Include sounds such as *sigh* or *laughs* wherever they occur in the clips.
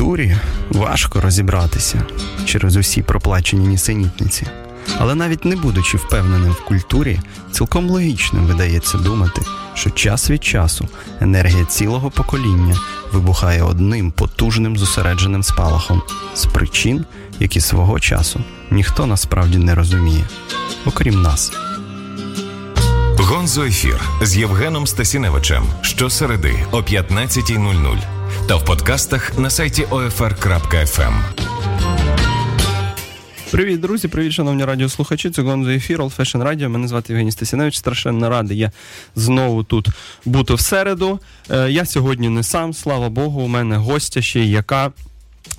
культурі важко розібратися через усі проплачені нісенітниці. Але навіть не будучи впевненим в культурі, цілком логічним видається думати, що час від часу енергія цілого покоління вибухає одним потужним зосередженим спалахом з причин, які свого часу ніхто насправді не розуміє, окрім нас. Гонзо ефір з Євгеном Стасіневичем щосереди о 15.00 та в подкастах на сайті OFR.FM. Привіт, друзі, привіт, шановні радіослухачі. Це Гонзо ефір, All Fashion Radio. Мене звати Євгеній Стасіневич. Страшенно радий я знову тут бути в середу. Е, я сьогодні не сам, слава Богу, у мене гостя ще, яка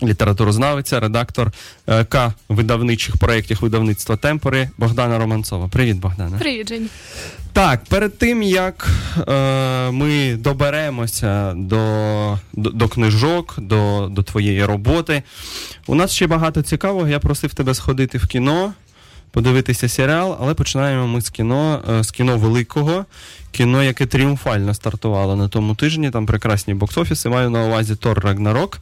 літературознавиця, редактор е, К видавничих проєктів видавництва Темпори Богдана Романцова. Привіт, Богдана. Привіт, Жень. Так, перед тим як е, ми доберемося до до, до книжок, до до твоєї роботи, у нас ще багато цікавого. Я просив тебе сходити в кіно, подивитися серіал, але починаємо ми з кіно, е, з кіно великого, кіно, яке тріумфально стартувало на тому тижні. Там прекрасні бокс-офіси. Маю на увазі Тор Рагнарок.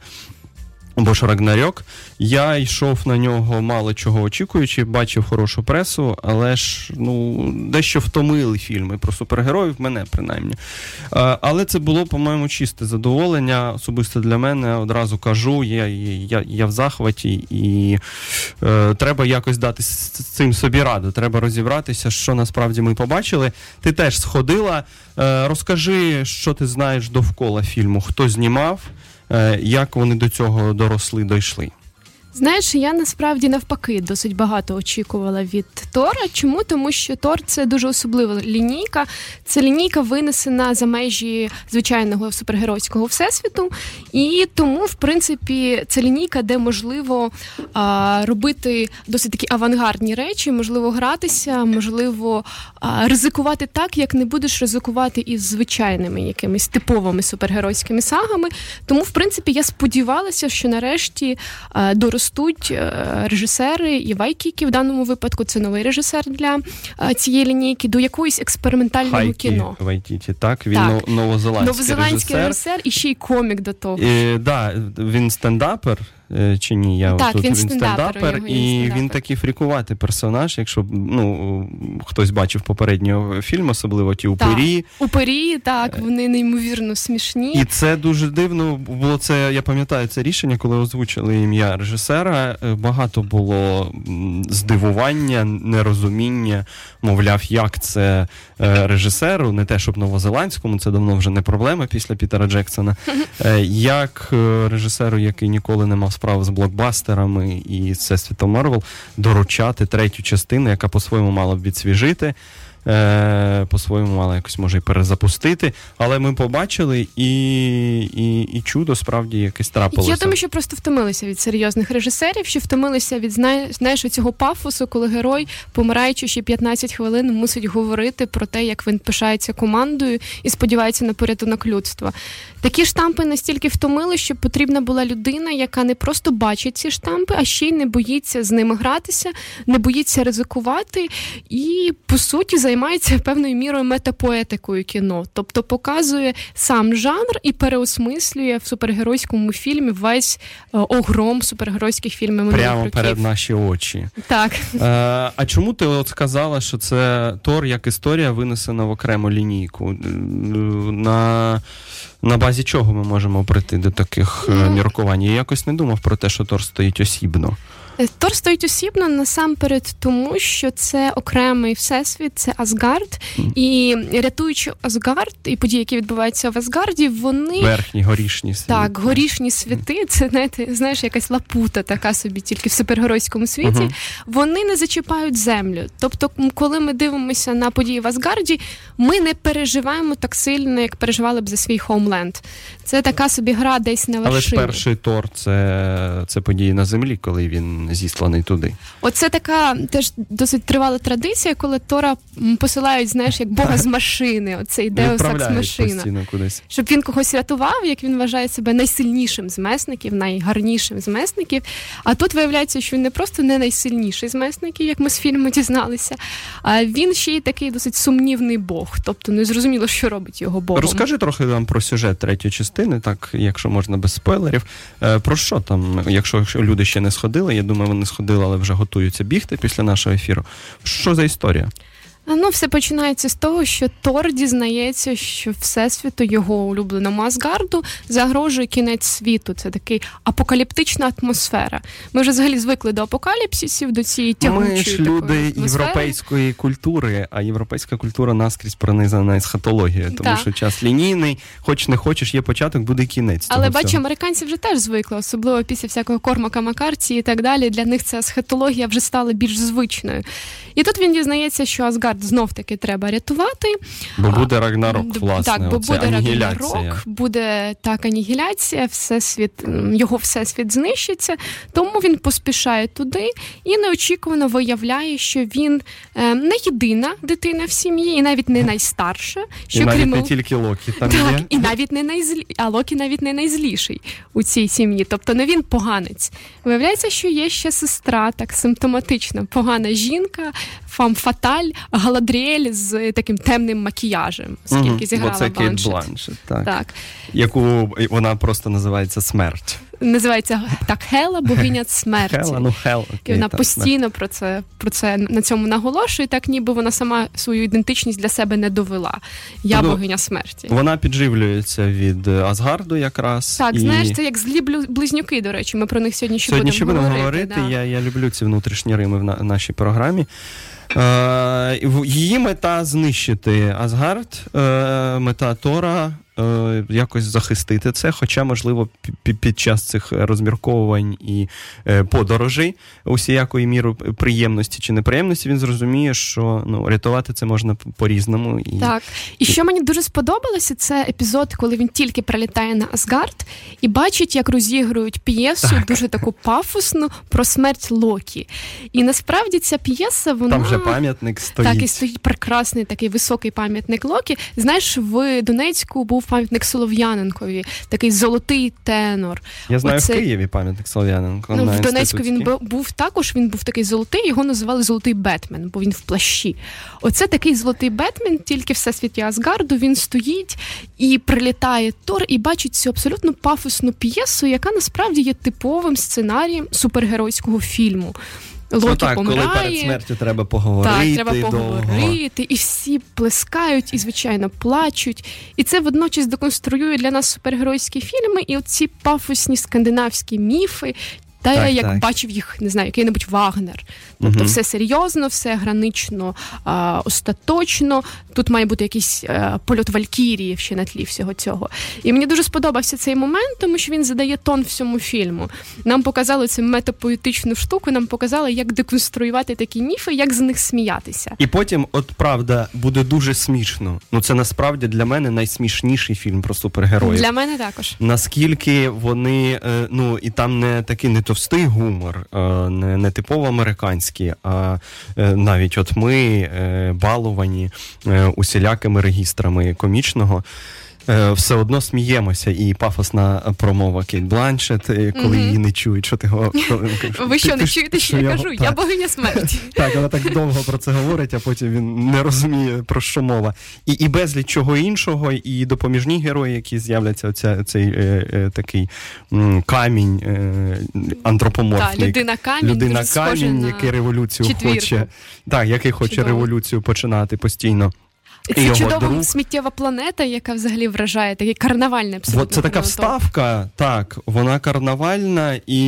Бо ж Рагнарьок. Я йшов на нього мало чого очікуючи, бачив хорошу пресу, але ж ну, дещо втомили фільми про супергероїв, мене принаймні. Але це було, по-моєму, чисте задоволення. Особисто для мене одразу кажу, я я, я в захваті, і е, треба якось дати з цим собі раду. Треба розібратися, що насправді ми побачили. Ти теж сходила. Е, розкажи, що ти знаєш довкола фільму, хто знімав. Е, як вони до цього доросли, дійшли? Знаєш, я насправді навпаки досить багато очікувала від Тора. Чому? Тому що Тор це дуже особлива лінійка. Це лінійка винесена за межі звичайного супергеройського всесвіту, і тому, в принципі, це лінійка, де можливо а, робити досить такі авангардні речі, можливо, гратися, можливо, а, ризикувати так, як не будеш ризикувати із звичайними якимись типовими супергеройськими сагами. Тому, в принципі, я сподівалася, що нарешті доростуть ростуть е, режисери і Вайкіки, в даному випадку це новий режисер для е, цієї лінійки, до якоїсь експериментального Хайкі кіно. Вайтіті, так, він так. новозеландський, новозеландський режисер. режисер і ще й комік до того. І, да, Він стендапер. Е, чи ні. Я так, тут він, він стендапер, і він, він такий фрікуватий персонаж. Якщо ну хтось бачив попереднього фільм, особливо ті упері. Так, упері, так, вони неймовірно смішні. І це дуже дивно. Було це, я пам'ятаю це рішення, коли озвучили ім'я режисера. Е, багато було здивування, нерозуміння, мовляв, як це е, режисеру, не те, щоб новозеландському, це давно вже не проблема після Пітера Джексона. *laughs* Як режисеру, який ніколи не мав справ з блокбастерами і всесвітом Марвел доручати третю частину, яка по-своєму мала б відсвіжити е, по-своєму мала якось може і перезапустити. Але ми побачили і і, і чудо справді якесь трапилося. Я думаю, що просто втомилися від серйозних режисерів, що втомилися від знаєш, цього пафосу, коли герой, помираючи ще 15 хвилин, мусить говорити про те, як він пишається командою і сподівається на порятунок людства. Такі штампи настільки втомили, що потрібна була людина, яка не просто бачить ці штампи, а ще й не боїться з ними гратися, не боїться ризикувати і по суті займається певною мірою метапоетикою кіно, тобто показує сам жанр і переосмислює в супергеройському фільмі весь е, огром супергеройських фільмів Прямо років. перед наші очі. Так. Е, а чому ти от сказала, що це Тор як історія винесена в окрему лінійку? На на базі чого ми можемо прийти до таких е, ну, міркувань? Я якось не думав про те, що Тор стоїть осібно. Е, Тор стоїть осібно насамперед, тому що це окремий всесвіт, це Асгард, mm. і рятуючи Асгард і події, які відбуваються в Асгарді, вони верхні горішні світи. Так, горішні світи. Це знаєте, знаєш, якась лапута, така собі, тільки в супергеройському світі. Uh-huh. Вони не зачіпають землю. Тобто, коли ми дивимося на події в Асгарді, ми не переживаємо так сильно, як переживали б за свій хоумленд. Це така собі гра десь на вершині. Але ж перший Тор це, це події на землі, коли він зісланий туди. Оце така теж досить тривала традиція, коли Тора посилають, знаєш, як Бога з машини. Оце йде секс машина. кудись. Щоб він когось рятував, як він вважає себе найсильнішим з месників, найгарнішим з месників. А тут виявляється, що він не просто не найсильніший з месників, як ми з фільму дізналися, а він ще й такий досить сумнівний Бог. Тобто не зрозуміло, що робить його Богом. Розкажи трохи нам про сюжет третьої частини, так якщо можна без спойлерів. Е, про що там, якщо люди ще не сходили, я думаю, вони сходили, але вже готуються бігти після нашого ефіру. Що за історія? Ну, все починається з того, що Тор дізнається, що всесвіту його улюбленому Асгарду загрожує кінець світу. Це такий апокаліптична атмосфера. Ми вже взагалі звикли до апокаліпсисів, до цієї тягучої Ми ж люди атмосфери. європейської культури, а європейська культура наскрізь пронизана есхатологією, тому Так. що час лінійний, хоч не хочеш, є початок, буде кінець. Але бачу, всього. американці вже теж звикли, особливо після всякого кормака Макарці і так далі. Для них ця асхатологія вже стала більш звичною. І тут він дізнається, що Асгард знов таки треба рятувати. Бо буде Рагнарок, власне. Так, бо буде. Рагнарок, буде так анігіляція, всесвіт, його всесвіт знищиться. Тому він поспішає туди і неочікувано виявляє, що він е, не єдина дитина в сім'ї, і навіть не найстарша. Що І навіть крім не тільки Локі там так, є. і навіть не найзлі... а Локі навіть не найзліший у цій сім'ї. Тобто не він поганець. Виявляється, що є ще сестра, так симптоматична, погана жінка, фам фаталь, Галадріель з таким темним макіяжем, оскільки Мгм, зіграла бо це Кейт Бланшет. Так. Так. Яку вона просто називається смерть. Називається так Хела, богиня смерті. Хела, ну хел. І вона так, постійно про це про це на цьому наголошує, так ніби вона сама свою ідентичність для себе не довела. Я Ну, богиня смерті. Вона підживлюється від е, Асгарду якраз. Так, і... знаєш, це як злі близнюки, до речі. Ми про них сьогодні ще Сьогодні будемо ще будемо говорити. говорити. да. Я, я люблю ці внутрішні рими в на, нашій програмі. Е, її мета знищити Асгард, е, мета Тора якось захистити це. Хоча, можливо, пі- пі- під час цих розмірковувань і е, подорожей усіякої міри приємності чи неприємності, він зрозуміє, що ну, рятувати це можна по-різному. І... Так, і що мені дуже сподобалося, це епізод, коли він тільки прилітає на Асгард і бачить, як розігрують п'єсу, Так. дуже таку пафосну про смерть Локі. І насправді ця п'єса, вона Там вже пам'ятник стоїть. Так, і стоїть прекрасний такий високий пам'ятник Локі. Знаєш, в Донецьку був пам'ятник Солов'яненкові, такий золотий тенор. Я знаю, Оце- в Києві пам'ятник Слов'яненко. Ну, в Донецьку він був також. Він був такий золотий. Його називали Золотий Бетмен, бо він в плащі. Оце такий золотий Бетмен, тільки всесвіті Асгарду. Він стоїть і прилітає Тор, і бачить цю абсолютно пафосну п'єсу, яка насправді є типовим сценарієм супергеройського фільму. Локі ну, так, помирає. коли перед смертю треба поговорити. Так, треба довго. поговорити, і всі плескають, і звичайно плачуть. І це водночас деконструює для нас супергеройські фільми, і оці пафосні скандинавські міфи. Та Так, як так. бачив їх, не знаю, який-небудь Вагнер. Тобто Мгм. все серйозно, все гранично, а, остаточно. Тут має бути якийсь а, польот Валькірії ще на тлі всього цього. І мені дуже сподобався цей момент, тому що він задає тон всьому фільму. Нам показали цю метапоетичну штуку, нам показали, як деконструювати такі міфи, як з них сміятися. І потім, от правда, буде дуже смішно. Ну це насправді для мене найсмішніший фільм про супергероїв. Для мене також. Наскільки вони, е, ну і там не такий не товстий гумор, е, не, не типово американський, а е, навіть от ми балувані е, усілякими регістрами комічного. Е, Все одно сміємося, і пафосна промова Кейт Бланшет, е, коли Мгм. її не чують, що ти говориш. *laughs* Ви що, не чуєте, що я кажу? Я богиня смерті. *laughs* Так, вона так довго про це говорить, а потім він не розуміє про що мова. І, і безліч чого іншого, і допоміжні герої, які з'являться, оця, цей е, такий камінь антропоморфний. людина камінь, Людина камінь, який революцію хоче. Так, який хоче революцію починати постійно. І Це його чудова друг. сміттєва планета, яка взагалі вражає, такий карнавальний абсолютно. От це така вставка, так, вона карнавальна, і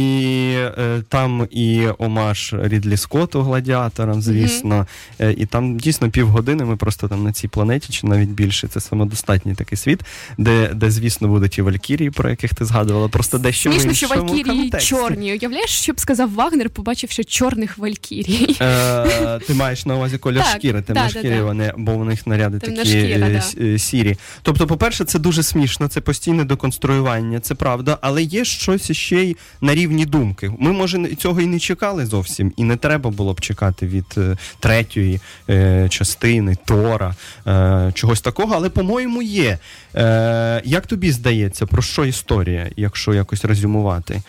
е, там і омаж Рідлі Скотту гладіаторам, звісно. Е, і там дійсно півгодини ми просто там на цій планеті, чи навіть більше, це самодостатній такий світ, де, де звісно, будуть і Валькірії, про яких ти згадувала, просто дещо в Смішно, що Валькірії контексті. чорні. Уявляєш, що б сказав Вагнер, побачивши чорних Валькірій? Е, ти маєш на увазі колір шкіри, да, темношкірі вони, бо у них наряд наряди такі шкіра, е, да. сірі. Тобто, по-перше, це дуже смішно, це постійне деконструювання, це правда, але є щось ще й на рівні думки. Ми, може, цього і не чекали зовсім, і не треба було б чекати від е, третьої е, частини Тора, е, чогось такого, але, по-моєму, є. Е, Як тобі здається, про що історія, якщо якось резюмувати?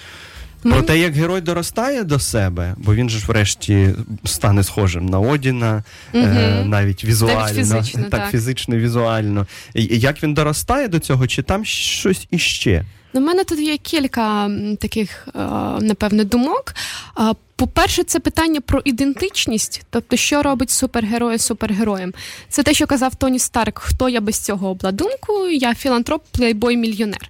Про те, як герой доростає до себе, бо він же ж врешті стане схожим на Одіна, угу. е, навіть візуально, навіть фізично, *laughs* так, так фізично, візуально. Як він доростає до цього, чи там щось іще? У мене тут є кілька таких, е, напевне, думок. По-перше, це питання про ідентичність, тобто, що робить супергерой супергероєм. Це те, що казав Тоні Старк: хто я без цього обладунку? Я філантроп, плейбой, мільйонер.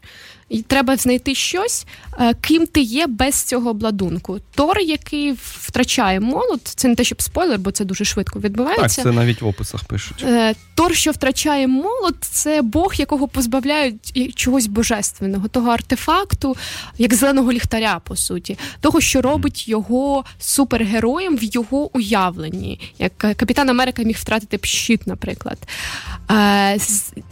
І треба знайти щось, е, ким ти є без цього обладунку. Тор, який втрачає молот, це не те, щоб спойлер, бо це дуже швидко відбувається. Так, це навіть в описах пишуть. Е, Тор, що втрачає молот, це Бог, якого позбавляють чогось божественного, того артефакту, як зеленого ліхтаря, по суті, того, що робить його супергероєм в його уявленні, як Капітан Америка міг втратити щит, наприклад. Е,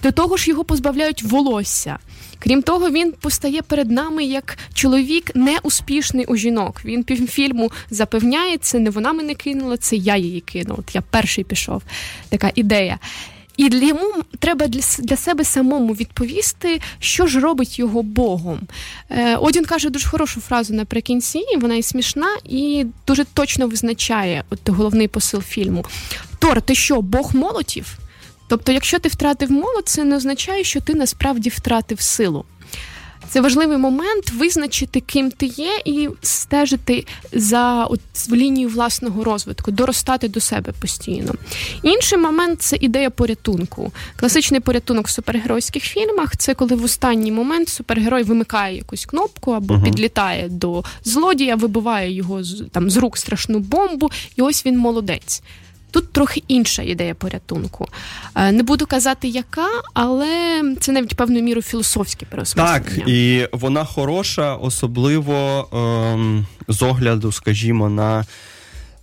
до того ж, його позбавляють волосся. Крім того, він постає перед нами як чоловік неуспішний у жінок. Він півфільму запевняє, це не вона мене кинула, це я її кинув. От я перший пішов. Така ідея. І йому треба для для себе самому відповісти, що ж робить його Богом. Е, Одін каже дуже хорошу фразу наприкінці, вона і смішна, і дуже точно визначає от головний посил фільму. Тор, ти що, Бог молотів? Тобто, якщо ти втратив молод, це не означає, що ти насправді втратив силу. Це важливий момент визначити, ким ти є, і стежити за от, лінію власного розвитку, доростати до себе постійно. Інший момент це ідея порятунку. Класичний порятунок в супергеройських фільмах це коли в останній момент супергерой вимикає якусь кнопку або uh-huh. підлітає до злодія, вибиває його там з рук страшну бомбу, і ось він молодець. Тут трохи інша ідея порятунку. Е, не буду казати, яка, але це навіть певною мірою філософське переосмислення. Так, і вона хороша, особливо ем, з огляду, скажімо, на,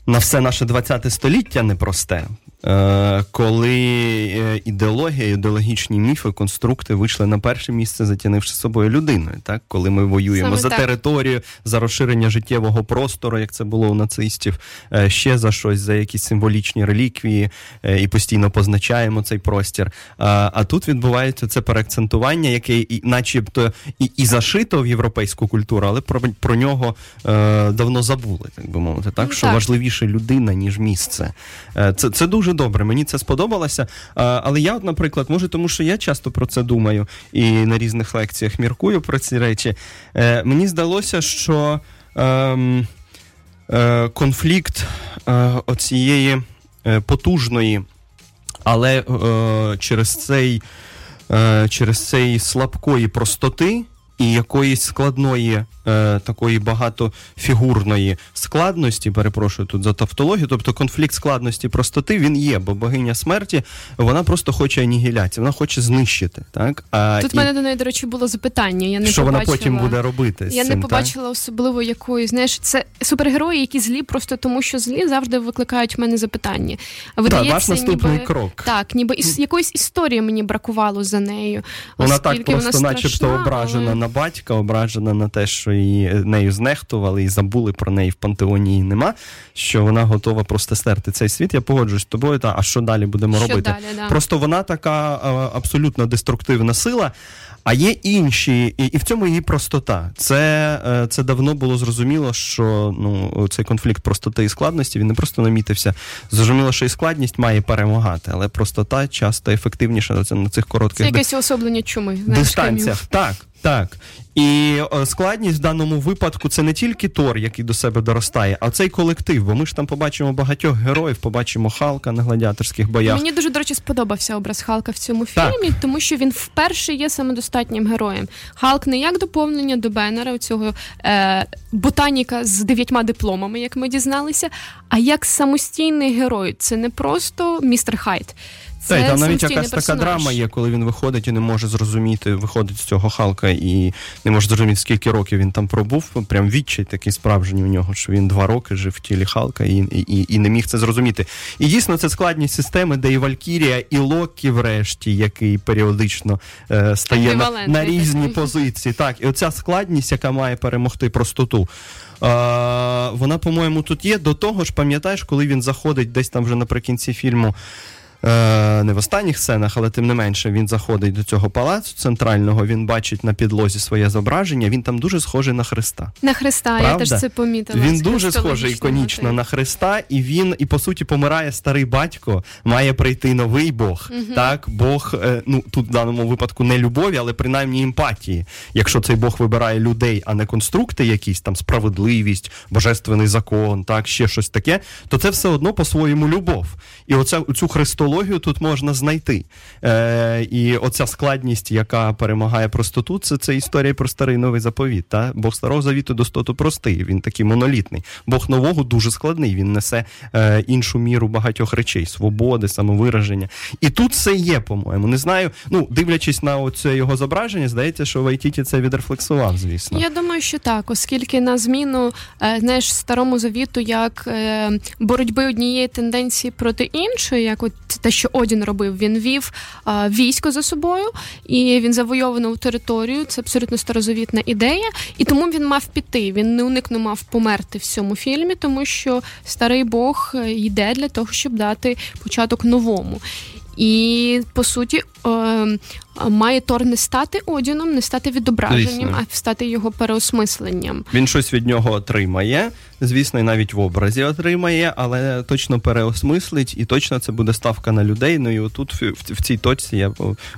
на все наше 20 століття непросте. Е, коли е, ідеологія, ідеологічні міфи, конструкти вийшли на перше місце, затянивши собою людиною, так коли ми воюємо Саме за так. територію, за розширення життєвого простору, як це було у нацистів, е, ще за щось, за якісь символічні реліквії, і постійно позначаємо цей простір. А тут відбувається це переакцентування, яке, і, начебто, і і зашито в європейську культуру, але про про нього давно забули, так би мовити, так ну, що так. важливіше людина ніж місце. Це це дуже добре. Мені це сподобалося. Але я, от, наприклад, може, тому що я часто про це думаю і на різних лекціях міркую про ці речі. Е, мені здалося, що ем, е, конфлікт е, оцієї потужної, але через цей. Через цей слабкої простоти і якоїсь складної е, такої багатофігурної складності, перепрошую тут за тавтологію, тобто конфлікт складності простоти він є, бо богиня смерті вона просто хоче анігіляції, вона хоче знищити. Так а тут в мене до неї, до речі, було запитання. Я не що побачила, вона потім буде робити. Я цим, не побачила так? особливо якої. Знаєш, це супергерої, які злі, просто тому що злі завжди викликають в мене запитання. Видається, ваш наступний ніби, крок. Так, ніби іс, якоїсь історії мені бракувало за нею. Вона так просто, вона начебто, ображена але... на батька, ображена на те, що її нею знехтували і забули про неї в пантеоні її нема. Що вона готова просто стерти цей світ. Я погоджуюсь з тобою. Та а що далі будемо що робити? Далі, да. Просто вона така абсолютно деструктивна сила. А є інші, і, і в цьому її простота. Це е, це давно було зрозуміло, що ну цей конфлікт простоти і складності він не просто намітився. Зрозуміло, що і складність має перемагати, але простота часто ефективніша на цих коротких Це якесь уособлення чуми дистанціях. Так, так. І е, складність в даному випадку це не тільки Тор, який до себе доростає, а цей колектив. Бо ми ж там побачимо багатьох героїв, побачимо Халка на гладіаторських боях. Мені дуже до речі сподобався образ Халка в цьому фільмі, так. тому що він вперше є самодостатнім героєм. Халк не як доповнення до Беннера, цього е, ботаніка з дев'ятьма дипломами, як ми дізналися, а як самостійний герой. Це не просто містер Хайт. Це там навіть якась така драма є, коли він виходить і не може зрозуміти, виходить з цього Халка і не може зрозуміти, скільки років він там пробув. Прям відчай такий справжній у нього, що він два роки жив в тілі Халка і, і, і не міг це зрозуміти. І дійсно це складність системи, де і Валькірія, і Локі, врешті, який періодично е, стає на, на різні позиції. Так, і оця складність, яка має перемогти простоту. Е, вона, по-моєму, тут є. До того ж, пам'ятаєш, коли він заходить десь там вже наприкінці фільму. Е, не в останніх сценах, але тим не менше, він заходить до цього палацу центрального, він бачить на підлозі своє зображення. Він там дуже схожий на Христа. На Христа, Правда? я теж це помітила. Він дуже схожий іконічно мотиву. на Христа, і він, і по суті, помирає старий батько. Має прийти новий Бог. Так, Бог, е, ну тут в даному випадку не любові, але принаймні емпатії. Якщо цей Бог вибирає людей, а не конструкти, якісь там справедливість, божественний закон, так, ще щось таке, то це все одно по-своєму любов. І оця цю христологію тут можна знайти. Е, і оця складність, яка перемагає простоту, це, це історія про старий новий заповіт. Та? Бог старого завіту достоту простий, він такий монолітний. Бог нового дуже складний. Він несе е, іншу міру багатьох речей, свободи, самовираження. І тут це є, по-моєму. Не знаю. Ну, дивлячись на оце його зображення, здається, що Вайтіті це відрефлексував, звісно. Я думаю, що так, оскільки на зміну е, знаєш, старому завіту як е, боротьби однієї тенденції проти іншої, як от те, що Одін робив, він вів е, військо за собою і він завойовану територію. Це абсолютно старозавітна ідея, і тому він мав піти. Він неуникно мав померти в цьому фільмі, тому що старий Бог е, йде для того, щоб дати початок новому. І по суті, е, має Тор не стати Одіном, не стати відображенням, Звісно. а стати його переосмисленням. Він щось від нього отримає, звісно, і навіть в образі отримає, але точно переосмислить, і точно це буде ставка на людей. Ну і отут в, в, в цій точці я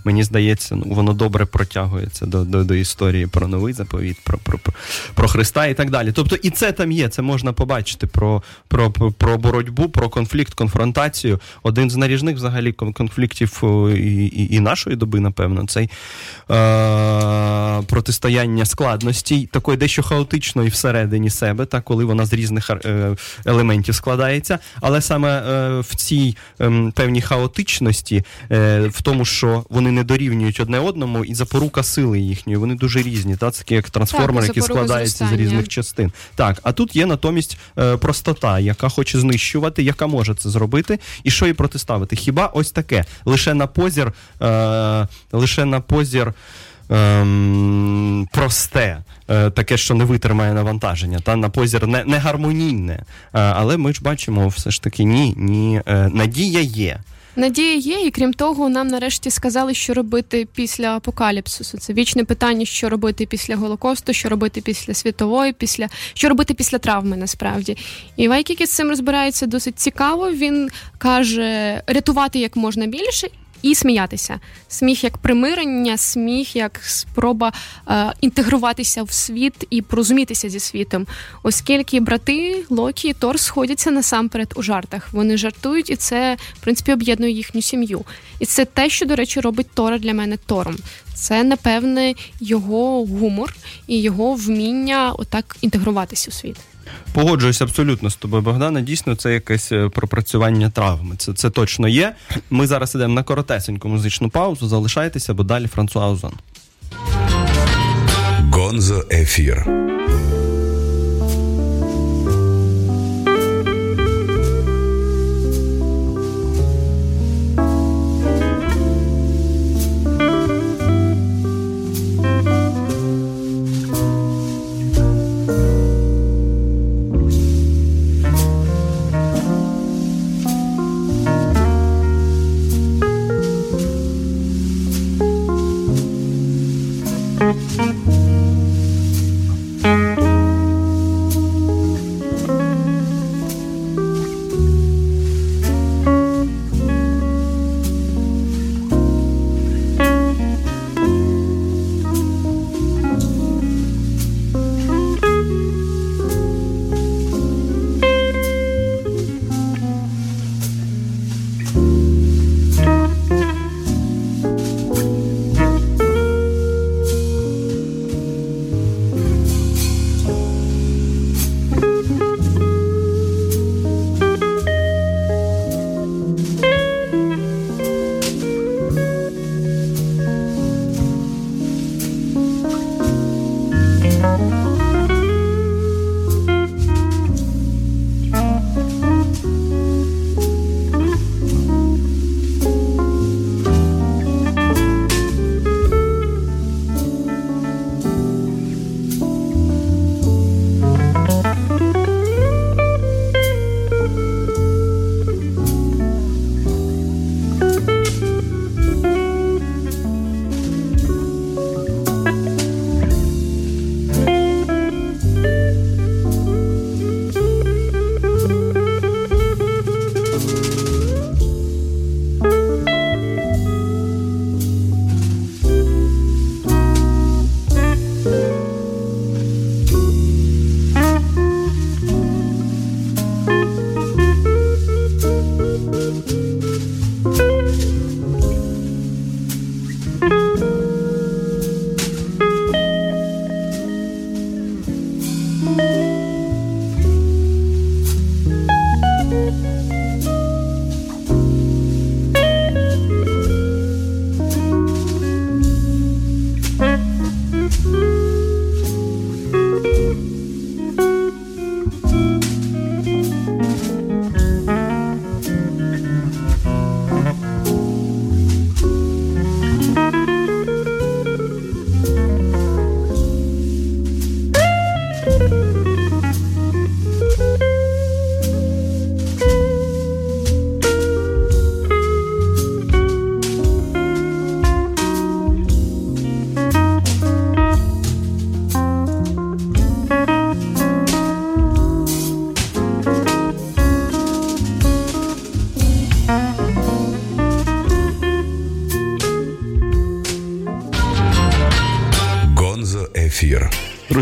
мені здається, ну воно добре протягується до, до, до історії про новий заповіт, про, про, про, про Христа і так далі. Тобто, і це там є. Це можна побачити про, про, про боротьбу, про конфлікт, конфронтацію. Один з наріжних взагалі конфліктів і, і, і нашої доби, напевно, цей е, протистояння складності, такої дещо хаотичної всередині себе, та коли вона з різних е, елементів складається. Але саме е, в цій ем, певній хаотичності, е, в тому, що вони не дорівнюють одне одному, і запорука сили їхньої, вони дуже різні. Та? Це такі як трансформери, Так, які запорука складаються з різних частин. Так, а тут є натомість е, простота, яка хоче знищувати, яка може це зробити, і що їй протиставити. Хіба ось таке? Лише на позір, е, лише на позір. Ем, просте, е, таке, що не витримає навантаження, та на позір не, не гармонійне. Е, але ми ж бачимо, все ж таки, ні, ні, е, надія є. Надія є, і крім того, нам нарешті сказали, що робити після апокаліпсису. Це вічне питання, що робити після Голокосту, що робити після світової, після що робити після травми, насправді. І Вайкікі з цим розбирається досить цікаво. Він каже рятувати як можна більше. І сміятися. Сміх як примирення, сміх як спроба е, інтегруватися в світ і порозумітися зі світом, оскільки брати Локі і Тор сходяться насамперед у жартах. Вони жартують, і це в принципі об'єднує їхню сім'ю. І це те, що, до речі, робить Тора для мене Тором. Це напевне його гумор і його вміння отак інтегруватися у світ. Погоджуюсь абсолютно з тобою, Богдана. Дійсно, це якесь е, пропрацювання травми. Це, це точно є. Ми зараз йдемо на коротесеньку музичну паузу. Залишайтеся, бо далі Франсуа Озон. Гонзо Ефір. ефір.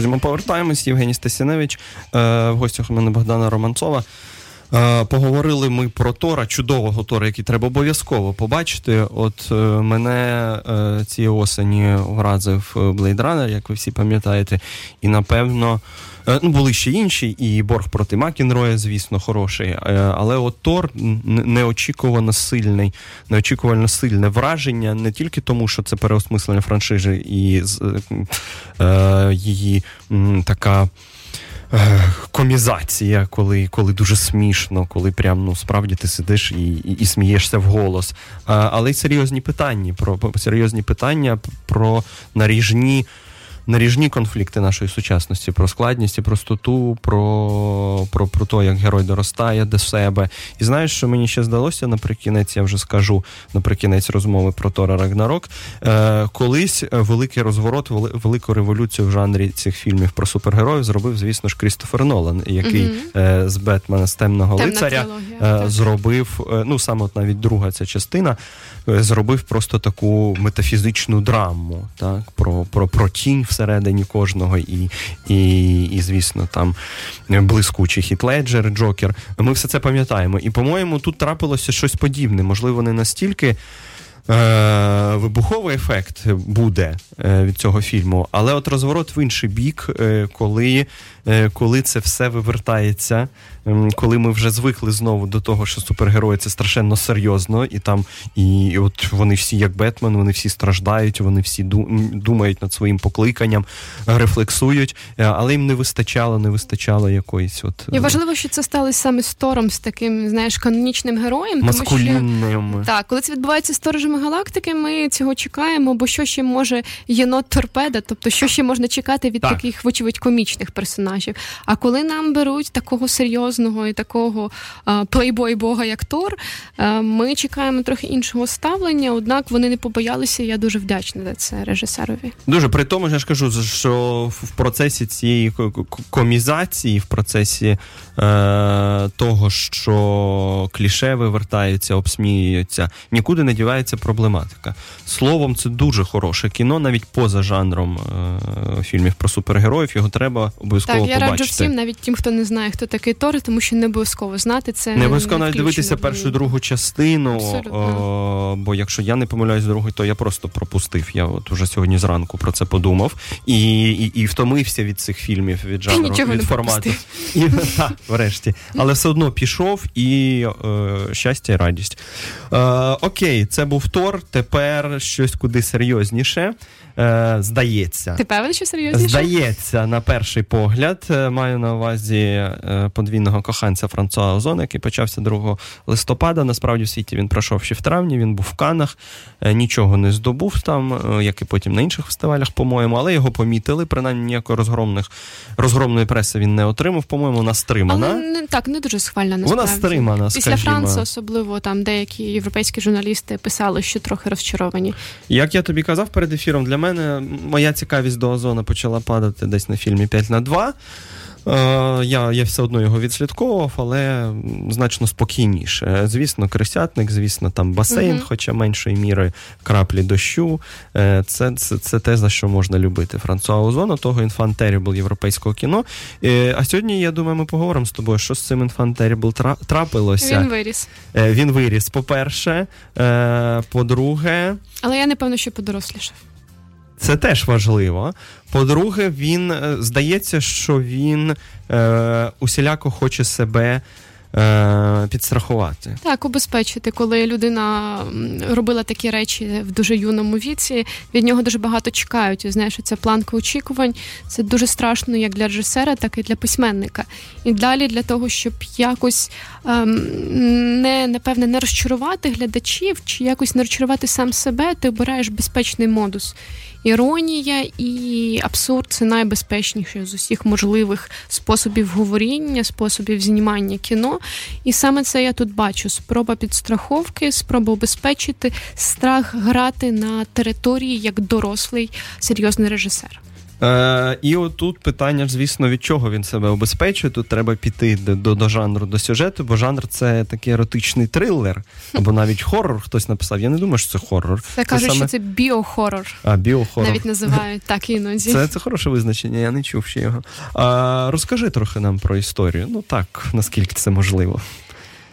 Ми повертаємось. Євгеній Стасіневич е, в гостях у мене Богдана Романцова. Е, поговорили ми про Тора, чудового Тора, який треба обов'язково побачити. От е, мене е, цієї осені вразив Blade Runner, як ви всі пам'ятаєте, і напевно. Ну, були ще інші, і борг проти Макінроя, звісно, хороший. Але от Тор неочікувано сильний, неочікувано сильне враження, не тільки тому, що це переосмислення франшизи і її така. Комізація, коли коли дуже смішно, коли прям ну справді ти сидиш і і, і смієшся в голос. Але й серйозні питання про серйозні питання про наріжні наріжні конфлікти нашої сучасності, про складність і простоту, про про, про те, як герой доростає до себе. І знаєш, що мені ще здалося наприкінець, я вже скажу наприкінець розмови про Тора Рагнарок. Е, Колись великий розворот, велику революцію в жанрі цих фільмів про супергероїв зробив, звісно ж, Крістофер Нолан, який mm е, з Бетмена з темного Темна лицаря е, зробив. Е, ну саме от навіть друга ця частина е, зробив просто таку метафізичну драму, так про, про, про тінь всередині кожного, і, і, і звісно, там блискучий хіт Леджер, Джокер. Ми все це пам'ятаємо. І, по-моєму, тут трапилося щось подібне. Можливо, не настільки. Е, вибуховий ефект буде е, від цього фільму, але от розворот в інший бік, е, коли коли це все вивертається коли ми вже звикли знову до того, що супергерої це страшенно серйозно, і там і от вони всі, як Бетмен, вони всі страждають, вони всі думають над своїм покликанням, рефлексують, е, але їм не вистачало, не вистачало якоїсь от і важливо, що це сталося саме з Тором, з таким, знаєш, канонічним героєм. Маскулінним. Тому що, так, коли це відбувається з Торожами галактики, ми цього чекаємо, бо що ще може єнот торпеда, тобто що ще можна чекати від так. таких, вочевидь, комічних персонажів. А коли нам беруть такого серйозного серйозного і такого плейбой бога, як Тор. Ми чекаємо трохи іншого ставлення, однак вони не побоялися. Я дуже вдячна за це режисерові. Дуже при тому, я ж кажу, що в процесі цієї комізації, в процесі е, того, що кліше вивертаються, обсміюються, нікуди не дівається проблематика. Словом, це дуже хороше кіно, навіть поза жанром е, фільмів про супергероїв. Його треба обов'язково так, я побачити. раджу всім, навіть тим, хто не знає, хто такий Тор тому що не обов'язково знати це. Не обов'язково навіть дивитися першу другу частину. О, бо якщо я не помиляюсь другу, то я просто пропустив. Я от уже сьогодні зранку про це подумав і і, і втомився від цих фільмів від жанру, Нічого від формату. І, та, врешті. Але все одно пішов і е, щастя і радість. Е, окей, це був Тор. Тепер щось куди серйозніше. Е, здається. Ти певен, що серйозніше? Здається, на перший погляд, е, маю на увазі е, подвійного коханця Франсуа Озона, який почався 2 листопада. Насправді в світі він пройшов ще в травні, він був в Канах, нічого не здобув там, як і потім на інших фестивалях, по-моєму, але його помітили. Принаймні ніякої розгромних розгромної преси він не отримав. По-моєму, вона стримана. Але не так, не дуже схвальна. насправді. Вона стримана. Після скажімо. Франції, особливо там деякі європейські журналісти писали, що трохи розчаровані. Як я тобі казав перед ефіром, для мене моя цікавість до Озона почала падати десь на фільмі 5 на 2. Е, я я все одно його відслідковував, але значно спокійніше. Звісно, крисятник, звісно, там басейн, uh-huh. хоча меншої міри краплі дощу. Е, це це, це те, за що можна любити. Франсуа Озона, того інфантерібл європейського кіно. Е, а сьогодні, я думаю, ми поговоримо з тобою, що з цим інфантерібл трапилося. Він виріс. Він виріс, по-перше. По-друге. Але я не певно, що подорослішав. Це теж важливо. По-друге, він е, здається, що він е, усіляко хоче себе Е, підстрахувати. Так, убезпечити, коли людина робила такі речі в дуже юному віці, від нього дуже багато чекають. Знаєш, це планка очікувань. Це дуже страшно як для режисера, так і для письменника. І далі для того, щоб якось ем, не напевне не розчарувати глядачів чи якось не розчарувати сам себе, ти обираєш безпечний модус. Іронія і абсурд це найбезпечніше з усіх можливих способів говоріння, способів знімання кіно. І саме це я тут бачу: спроба підстраховки, спроба убезпечити страх грати на території як дорослий серйозний режисер. Е, І отут питання, звісно, від чого він себе обезпечує. Тут треба піти до, до жанру, до сюжету, бо жанр це такий еротичний трилер, або навіть хорор хтось написав. Я не думаю, що це хорор. Це кажуть, саме... що це біохорор. А, біохорор. Навіть називають так іноді. Це це хороше визначення, я не чув ще його. А, Розкажи трохи нам про історію. Ну так, наскільки це можливо.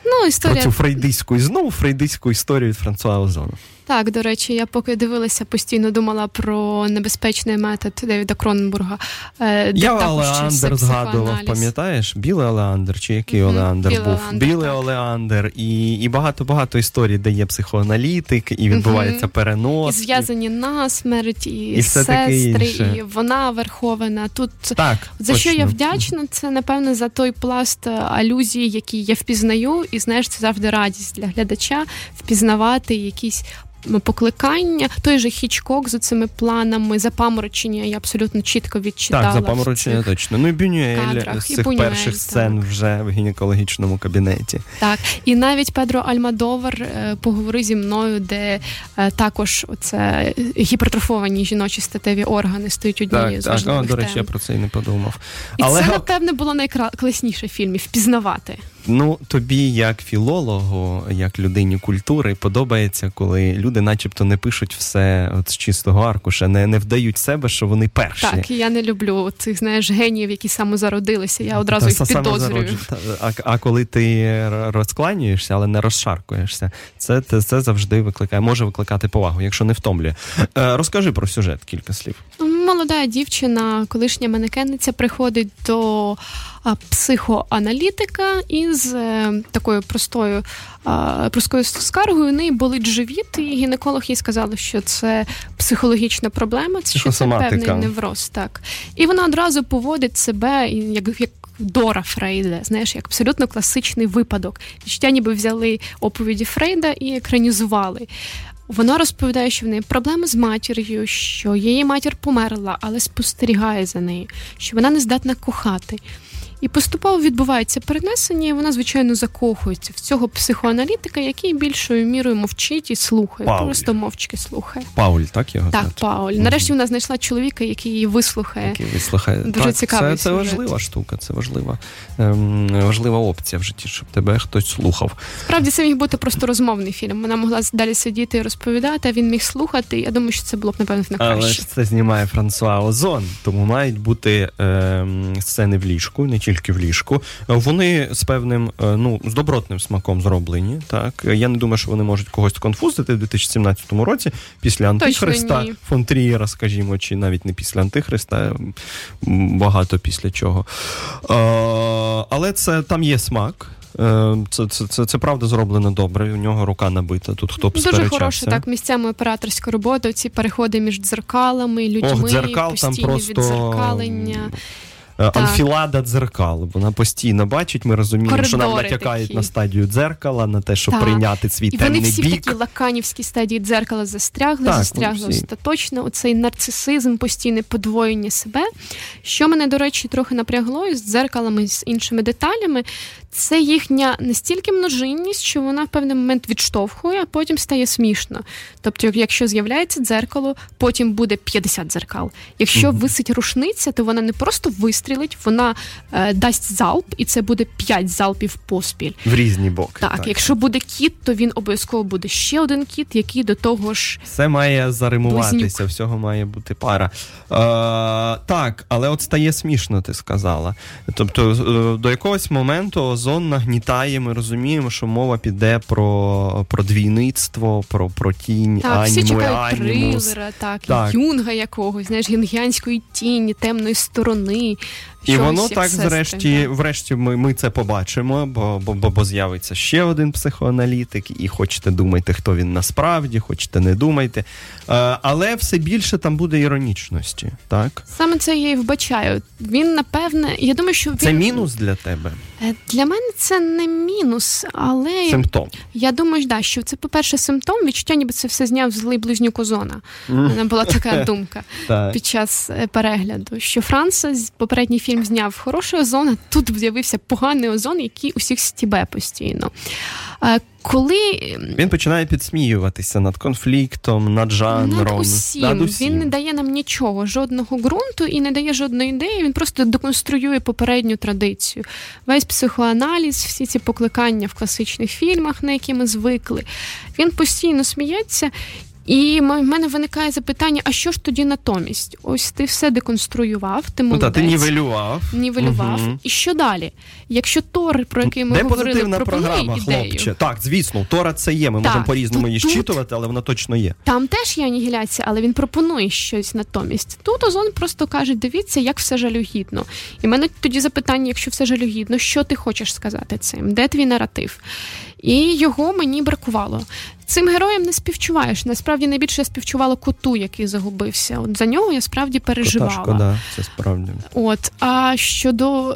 Ну, історія... Про цю фрейдистську і знову фрейдистську історію від Франсуа Озона. Так, до речі, я поки дивилася, постійно думала про небезпечний метод Девіда Кроненбурга. Е, я Олеандр згадував, пам'ятаєш? Білий Олеандр, чи який mm-hmm. Олеандр Білий був? Олеандр, Білий так. Олеандр, і і багато-багато історій, де є психоаналітик, і відбувається mm-hmm. перенос. І зв'язані насмерть, і, і сестри, і вона верхована. Тут так, за точно. що я вдячна, це напевно за той пласт алюзій, який я впізнаю, і знаєш, це завжди радість для глядача впізнавати якісь покликання. Той же Хічкок з цими планами запаморочення я абсолютно чітко відчитала. Так, запаморочення точно. Ну і Бюнюель з цих Бюнюель, перших сцен вже в гінекологічному кабінеті. Так, і навіть Педро Альмадовар е, поговори зі мною, де е, також оце гіпертрофовані жіночі статеві органи стають однією з важливих Так, О, до речі, я про це і не подумав. І Але... це, напевне, було найкласніше в фільмі впізнавати. Ну, тобі, як філологу, як людині культури, подобається, коли люди, начебто, не пишуть все от з чистого аркуша, не не вдають себе, що вони перші. Так, я не люблю цих знаєш геніїв, які самозародилися. Я одразу Та, їх підозрюю. А, а коли ти розкланюєшся, але не розшаркуєшся, це це, це завжди викликає, може викликати повагу, якщо не втомлює. Е, Розкажи про сюжет кілька слів. Молода дівчина, колишня манекенниця, приходить до психоаналітика із е, такою простою простою скаргою. У неї болить живіт, і гінеколог їй сказав, що це психологічна проблема, що це певний невроз. Так. І вона одразу поводить себе як як Дора Фрейда, знаєш, як абсолютно класичний випадок. Відчуття ніби взяли оповіді Фрейда і екранізували. Вона розповідає, що в неї проблеми з матір'ю, що її матір померла, але спостерігає за нею, що вона не здатна кохати. І поступово відбувається перенесення, і вона, звичайно, закохується в цього психоаналітика, який більшою мірою мовчить і слухає. Пауль. Просто мовчки слухає. Пауль, так його? Так, знати? Пауль. Нарешті вона знайшла чоловіка, який її вислухає. Який вислухає. Дуже так, цікавий Це, це важлива штука, це важлива ем, важлива опція в житті, щоб тебе хтось слухав. Справді це міг бути просто розмовний фільм. Вона могла далі сидіти і розповідати, а він міг слухати. Я думаю, що це було б напевно на краще. Але ж це знімає Франсуа Озон, тому мають бути ем, сцени в ліжку, не тільки в ліжку. Вони з певним, е, ну, з добротним смаком зроблені. Так я не думаю, що вони можуть когось конфузити в 2017 році після Антихриста фон Трієра, скажімо, чи навіть не після Антихриста, багато після чого. Е, але це там є смак. Е, це це, це, це правда зроблено добре. У нього рука набита. Тут хто б дуже хороша так місцями операторська робота. Ці переходи між дзеркалами, людьми, Ох, дзеркал там просто... відзеркалення. Е, так. Анфілада дзеркал. Вона постійно бачить. Ми розуміємо, Коридори що нам натякають такі. на стадію дзеркала, на те, щоб так. прийняти свій І темний вони всі бік. в такій лаканівській стадії дзеркала застрягли, так, застрягли остаточно. Оцей нарцисизм, постійне подвоєння себе. Що мене, до речі, трохи напрягло з дзеркалами з іншими деталями. Це їхня настільки множинність, що вона в певний момент відштовхує, а потім стає смішно. Тобто, якщо з'являється дзеркало, потім буде 50 дзеркал. Якщо mm висить рушниця, то вона не просто вистрілить, вона е, дасть залп, і це буде п'ять залпів поспіль. В різні боки. Так, так, якщо буде кіт, то він обов'язково буде ще один кіт, який до того ж. Все має заримуватися, близнюк. всього має бути пара. Е, Так, але от стає смішно, ти сказала. Тобто, е, до якогось моменту озон нагнітає, ми розуміємо, що мова піде про про двійництво, про про тінь, так, аніму, всі чекають трилера, так, так. юнга якогось, знаєш, юнгіанської тіні, темної сторони. І воно так, зрешті, врешті, ми ми це побачимо, бо бо, бо, бо з'явиться ще один психоаналітик, і хочете думайте, хто він насправді, хочете не думайте. Е, але все більше там буде іронічності, так? Саме це я і вбачаю. Він, напевне, я думаю, що він... Це мінус для тебе. Е, для мене це не мінус, але симптом. Я думаю, да, що це, по-перше, симптом. Відчуття, ніби це все зняв злий близнюк Озона. У мене була така *laughs* думка під час е, перегляду. Що Франца, попередній фільм фільм зняв хороший озон, а тут з'явився поганий озон, який усіх стібе постійно. Е, коли він починає підсміюватися над конфліктом, над жанром, над усім. над усім. він не дає нам нічого, жодного ґрунту і не дає жодної ідеї. Він просто деконструює попередню традицію. Весь психоаналіз, всі ці покликання в класичних фільмах, на які ми звикли. Він постійно сміється і в мене виникає запитання: а що ж тоді натомість? Ось ти все деконструював, ти молодець. Ну, та, ти нівелював. Нівелював. Угу. І що далі? Якщо Тор, про який ми Де говорили, пропонує програма, ідею. хлопче. Так, звісно, Тора це є. Ми так, можемо по-різному її щитувати, але вона точно є. Там теж є анігіляція, але він пропонує щось натомість. Тут Озон просто каже: дивіться, як все жалюгідно. І в мене тоді запитання: якщо все жалюгідно, що ти хочеш сказати цим? Де твій наратив? І його мені бракувало. Цим героям не співчуваєш. Насправді найбільше я співчувала коту, який загубився. От за нього я справді переживала. Кота шкода, це справді. От а щодо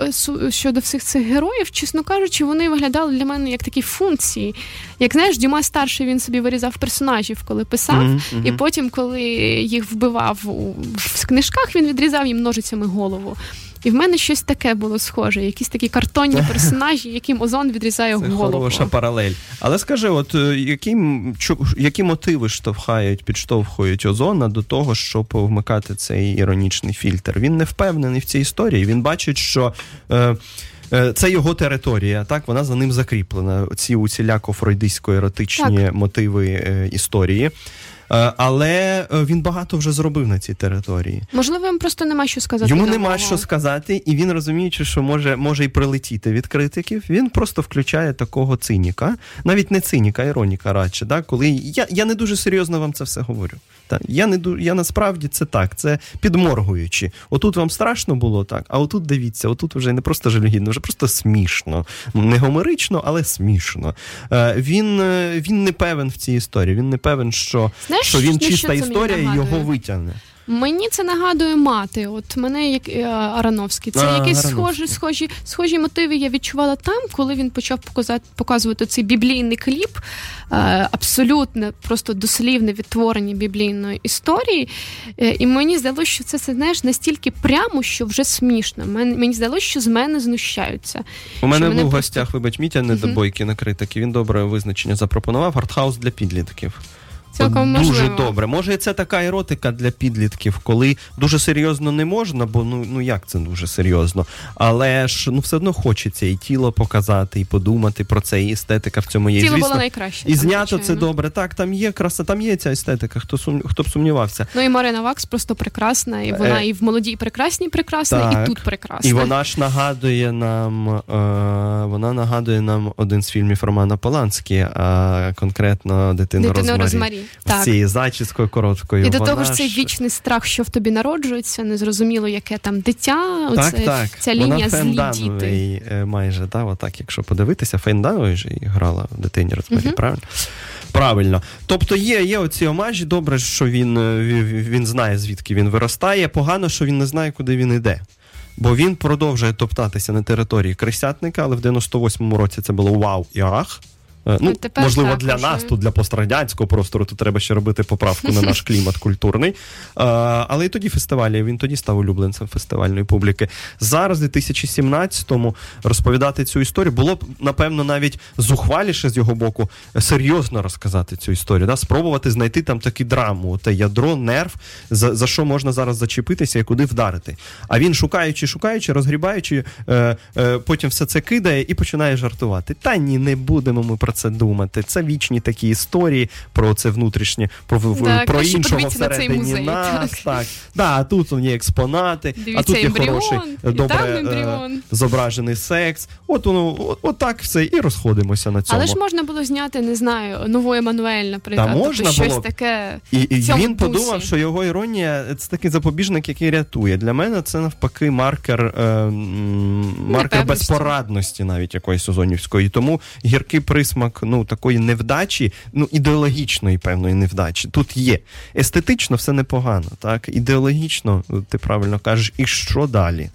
щодо всіх цих героїв, чесно кажучи, вони виглядали для мене як такі функції. Як знаєш, Дюма старший він собі вирізав персонажів, коли писав, mm-hmm. і потім, коли їх вбивав в книжках, він відрізав їм ножицями голову. І в мене щось таке було схоже, якісь такі картонні *laughs* персонажі, яким озон відрізає Це голову. Хороша паралель. Але скажи, от е, які які мотиви штовхають, підштовхують озона до того, щоб вмикати цей іронічний фільтр? Він не впевнений в цій історії. Він бачить, що. Е, е це його територія, так вона за ним закріплена. Ці уціляко фройдисько еротичні так. мотиви е, історії. Е, але е, він багато вже зробив на цій території. Можливо, йому просто нема що сказати. Йому нема що сказати, і він розуміючи, що може може і прилетіти від критиків. Він просто включає такого циніка, навіть не циніка, а іроніка радше. Да? Коли я я не дуже серйозно вам це все говорю. Та я не я насправді це так, це підморгуючи. Отут вам страшно було так, а отут дивіться, отут вже не просто жалюгідно, вже просто смішно. Не гомерично, але смішно. Е, Він е, він не певен в цій історії. Він не певен, що, Знаєш, що він чиста історія і його витягне. Мені це нагадує мати. От мене як е, Арановський. Це а, якісь схожі, схожі, схожі мотиви. Я відчувала там, коли він почав показати, показувати цей біблійний кліп, е, абсолютно просто дослівне відтворення біблійної історії. Е, і мені здалося, що це це знаєш настільки прямо, що вже смішно. Мені, здалося, що з мене знущаються. У мене був в гостях, просто... вибач, Мітя недобойки uh-huh. на критики. Він добре визначення запропонував артхаус для підлітків. Цілком дуже можливо. добре. Може, це така еротика для підлітків, коли дуже серйозно не можна, бо ну ну як це дуже серйозно. Але ж ну все одно хочеться і тіло показати, і подумати про це, і естетика в цьому є. Тіло Звісно, було найкраще. І знято це добре. Так, там є краса, там є ця естетика, хто сум, хто б сумнівався. Ну і Марина Вакс просто прекрасна, і вона е... і в молодій прекрасній прекрасна, так. і тут прекрасна. І вона ж нагадує нам, е, вона нагадує нам один з фільмів Романа Поланські, а конкретно дитину, дитину Розмарі. Розмарі так. цією зачіскою короткою. І до того ж цей вічний страх, що в тобі народжується, незрозуміло, яке там дитя. Так, Оце, так. Ця лінія злі діти. Е, майже, да, отак, якщо подивитися, Фейнданової ж грала в дитині розмірі, uh правильно? Правильно. Тобто є є оці омажі, добре, що він, е, він знає, звідки він виростає. Погано, що він не знає, куди він йде. Бо він продовжує топтатися на території Крисятника, але в 98-му році це було вау і ах. Е, ну, Тепер Можливо, для уже. нас, тут для пострадянського простору, тут треба ще робити поправку на наш клімат культурний. А, е, але і тоді фестивалі, він тоді став улюбленцем фестивальної публіки. Зараз, в 2017-му, розповідати цю історію було б, напевно, навіть зухваліше з його боку серйозно розказати цю історію. Да? Спробувати знайти там таку драму, те ядро, нерв, за за що можна зараз зачепитися і куди вдарити. А він, шукаючи, шукаючи, розгрібаючи, е, потім все це кидає і починає жартувати. Та ні, не будемо ми про це думати. Це вічні такі історії про це внутрішнє, про так, про іншого всередині на музей, нас. Так. так. Да, а тут є експонати, Дивіться, а тут є ембріон, хороший добре е, зображений секс. От воно, от, от так все, і розходимося на цьому. Але ж можна було зняти, не знаю, нову Еммануель, наприклад. Та тобто можна тобто, щось було. таке. І, і він подумав, що його іронія це такий запобіжник, який рятує. Для мене це навпаки маркер е, маркер безпорадності, навіть якоїсь озонівської. Тому гіркий присмак ознак ну такої невдачі, ну ідеологічної певної невдачі. Тут є естетично все непогано, так ідеологічно, ти правильно кажеш, і що далі?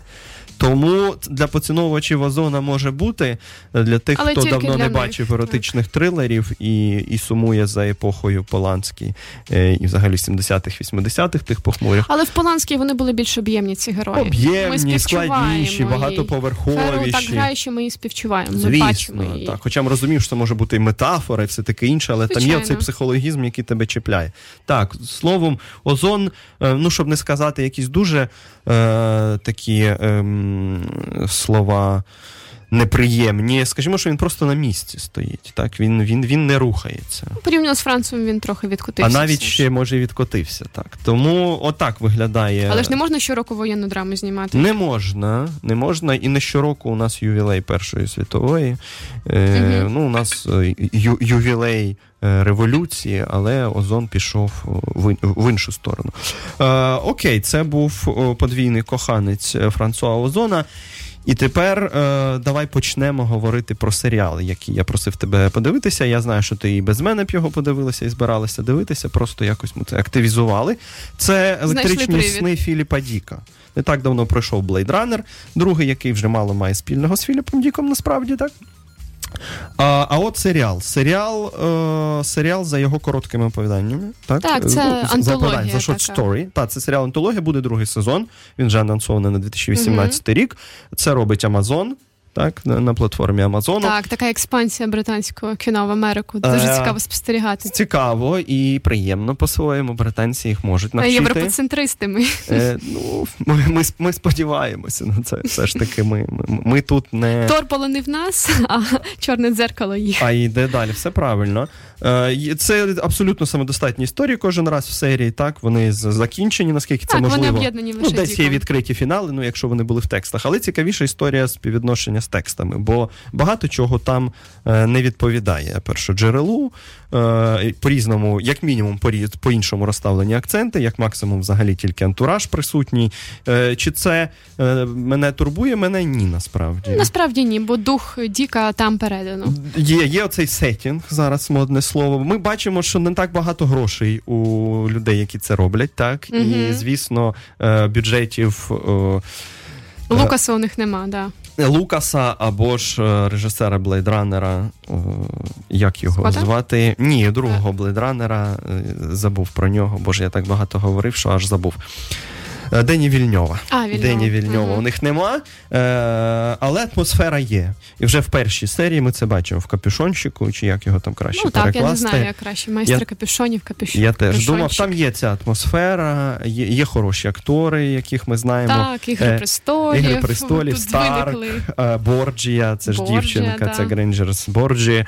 Тому для поціновувачів озона може бути для тих, Але хто давно не них, бачив еротичних трилерів і і сумує за епохою Поланській е, і взагалі 70-х, 80-х тих похмурих. Але в Поланській вони були більш об'ємні ці герої. Об'ємні, складніші. Багатоповерховіші. так грає, що ми її співчуваємо. Ми Звісно, бачимо її. так. Хоча ми розуміємо, що це може бути і метафора, і все таке інше, але там є цей психологізм, який тебе чіпляє. Так, словом, озон, е, ну щоб не сказати якісь дуже е, такі е, слова. Неприємні, скажімо, що він просто на місці стоїть. Так, він він, він не рухається. Порівняно з Францем він трохи відкотився. а навіть ще може відкотився. Так тому отак виглядає. Але ж не можна щороку воєнну драму знімати. Не можна, не можна. І не щороку у нас ювілей Першої світової. Е, Мгм. Ну, у нас е, ю, ювілей е, революції, але Озон пішов в, в іншу сторону. Е, окей, це був подвійний коханець е, Франсуа Озона. І тепер е, давай почнемо говорити про серіал, який я просив тебе подивитися. Я знаю, що ти і без мене б його подивилася і збиралася дивитися. Просто якось ми це активізували. Це електричні сни Філіпа Діка. Не так давно пройшов Blade Runner, другий, який вже мало має спільного з Філіпом Діком, насправді так. А, а от серіал. Серіал, е, серіал за його короткими оповіданнями. Так, Так, це з- антологія за short така. story. Так, це серіал антологія, буде другий сезон. Він вже анонсований на 2018 рік. Це робить Амазон. Так, на, на платформі Амазону. Так, така експансія британського кіно в Америку. Дуже Е, цікаво спостерігати. Цікаво і приємно по-своєму. Британці їх можуть навчити. Європоцентристи ми. Е, ну, ми, ми, ми сподіваємося на це. Все ж таки, ми, ми, ми тут не. Торполо не в нас, а чорне дзеркало їх. А йде далі, все правильно. Е, Це абсолютно самодостатні історії кожен раз в серії. Так, вони закінчені, наскільки це Так, можливо. вони об'єднані Ну, лише десь є відкриті фінали, ну якщо вони були в текстах. Але цікавіша історія співвідношення з текстами, бо багато чого там е, не відповідає першоджерелу. Е, по-різному, як мінімум, по- по-іншому розставлені акценти, як максимум, взагалі тільки антураж присутній. Чи це мене турбує? Мене ні, насправді. Насправді ні, бо дух Діка там передано. Є, є оцей сетінг, зараз модне слово. Ми бачимо, що не так багато грошей у людей, які це роблять, так? І, звісно, е, бюджетів. е, Лукаса у них нема, да. Лукаса або ж е, режисера Блейдранера, е, як його Скотта? звати? Ні, другого Блейдранера, е, забув про нього, бо ж я так багато говорив, що аж забув. Е, Дені Вільньова. А, Вільньова. Дені Вільньова. Мгм. У них нема, е, але атмосфера є. І вже в першій серії ми це бачимо в капюшончику, чи як його там краще Ну так, я не знаю, як краще. Майстер Я- капюшонів, капюшон. Я теж думав, там є ця атмосфера, є, є хороші актори, яких ми знаємо. Так, ігри Е, престолів. «Ігри престолів», «Старк», виникли. Борджія, це ж Борджія, дівчинка, да. це Грейнджерс Борджі.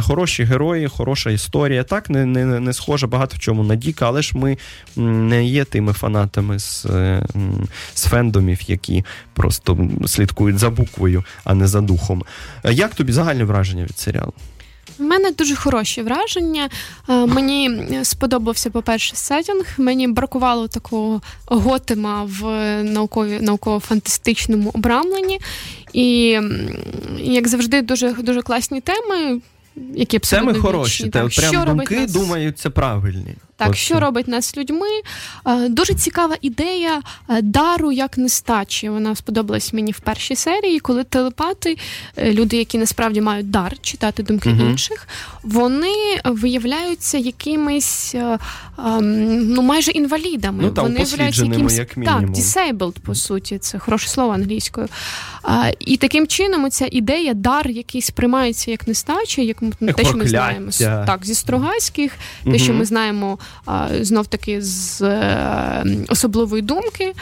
Хороші герої, хороша історія. Так, не, не, не схоже багато в чому на Діка, але ж ми не є тими фанатами з, з фендомів, які просто слідкують за буквою, а не за духом. Е, Як тобі загальне враження від серіалу? У мене дуже хороші враження. Е, Мені сподобався, по-перше, сетінг. Мені бракувало такого готема в наукові, науково-фантастичному обрамленні. І, як завжди, дуже, дуже класні теми. Які Теми хороші, Так, прям думки нас- думаються правильні. Так, От що робить нас людьми? Е, Дуже цікава ідея е, дару як нестачі. Вона сподобалась мені в першій серії, коли телепати, е, люди, які насправді мають дар читати думки Мгм. інших, вони виявляються якимись ем, ну майже інвалідами. Ну, та, вони виявляються якимсь як так, disabled, по суті, це хороше слово англійською. І таким чином ця ідея, дар, який сприймається як нестача, як те, що ми знаємо так, зі Стругацьких, те, що ми знаємо знов таки з е, особливої думки,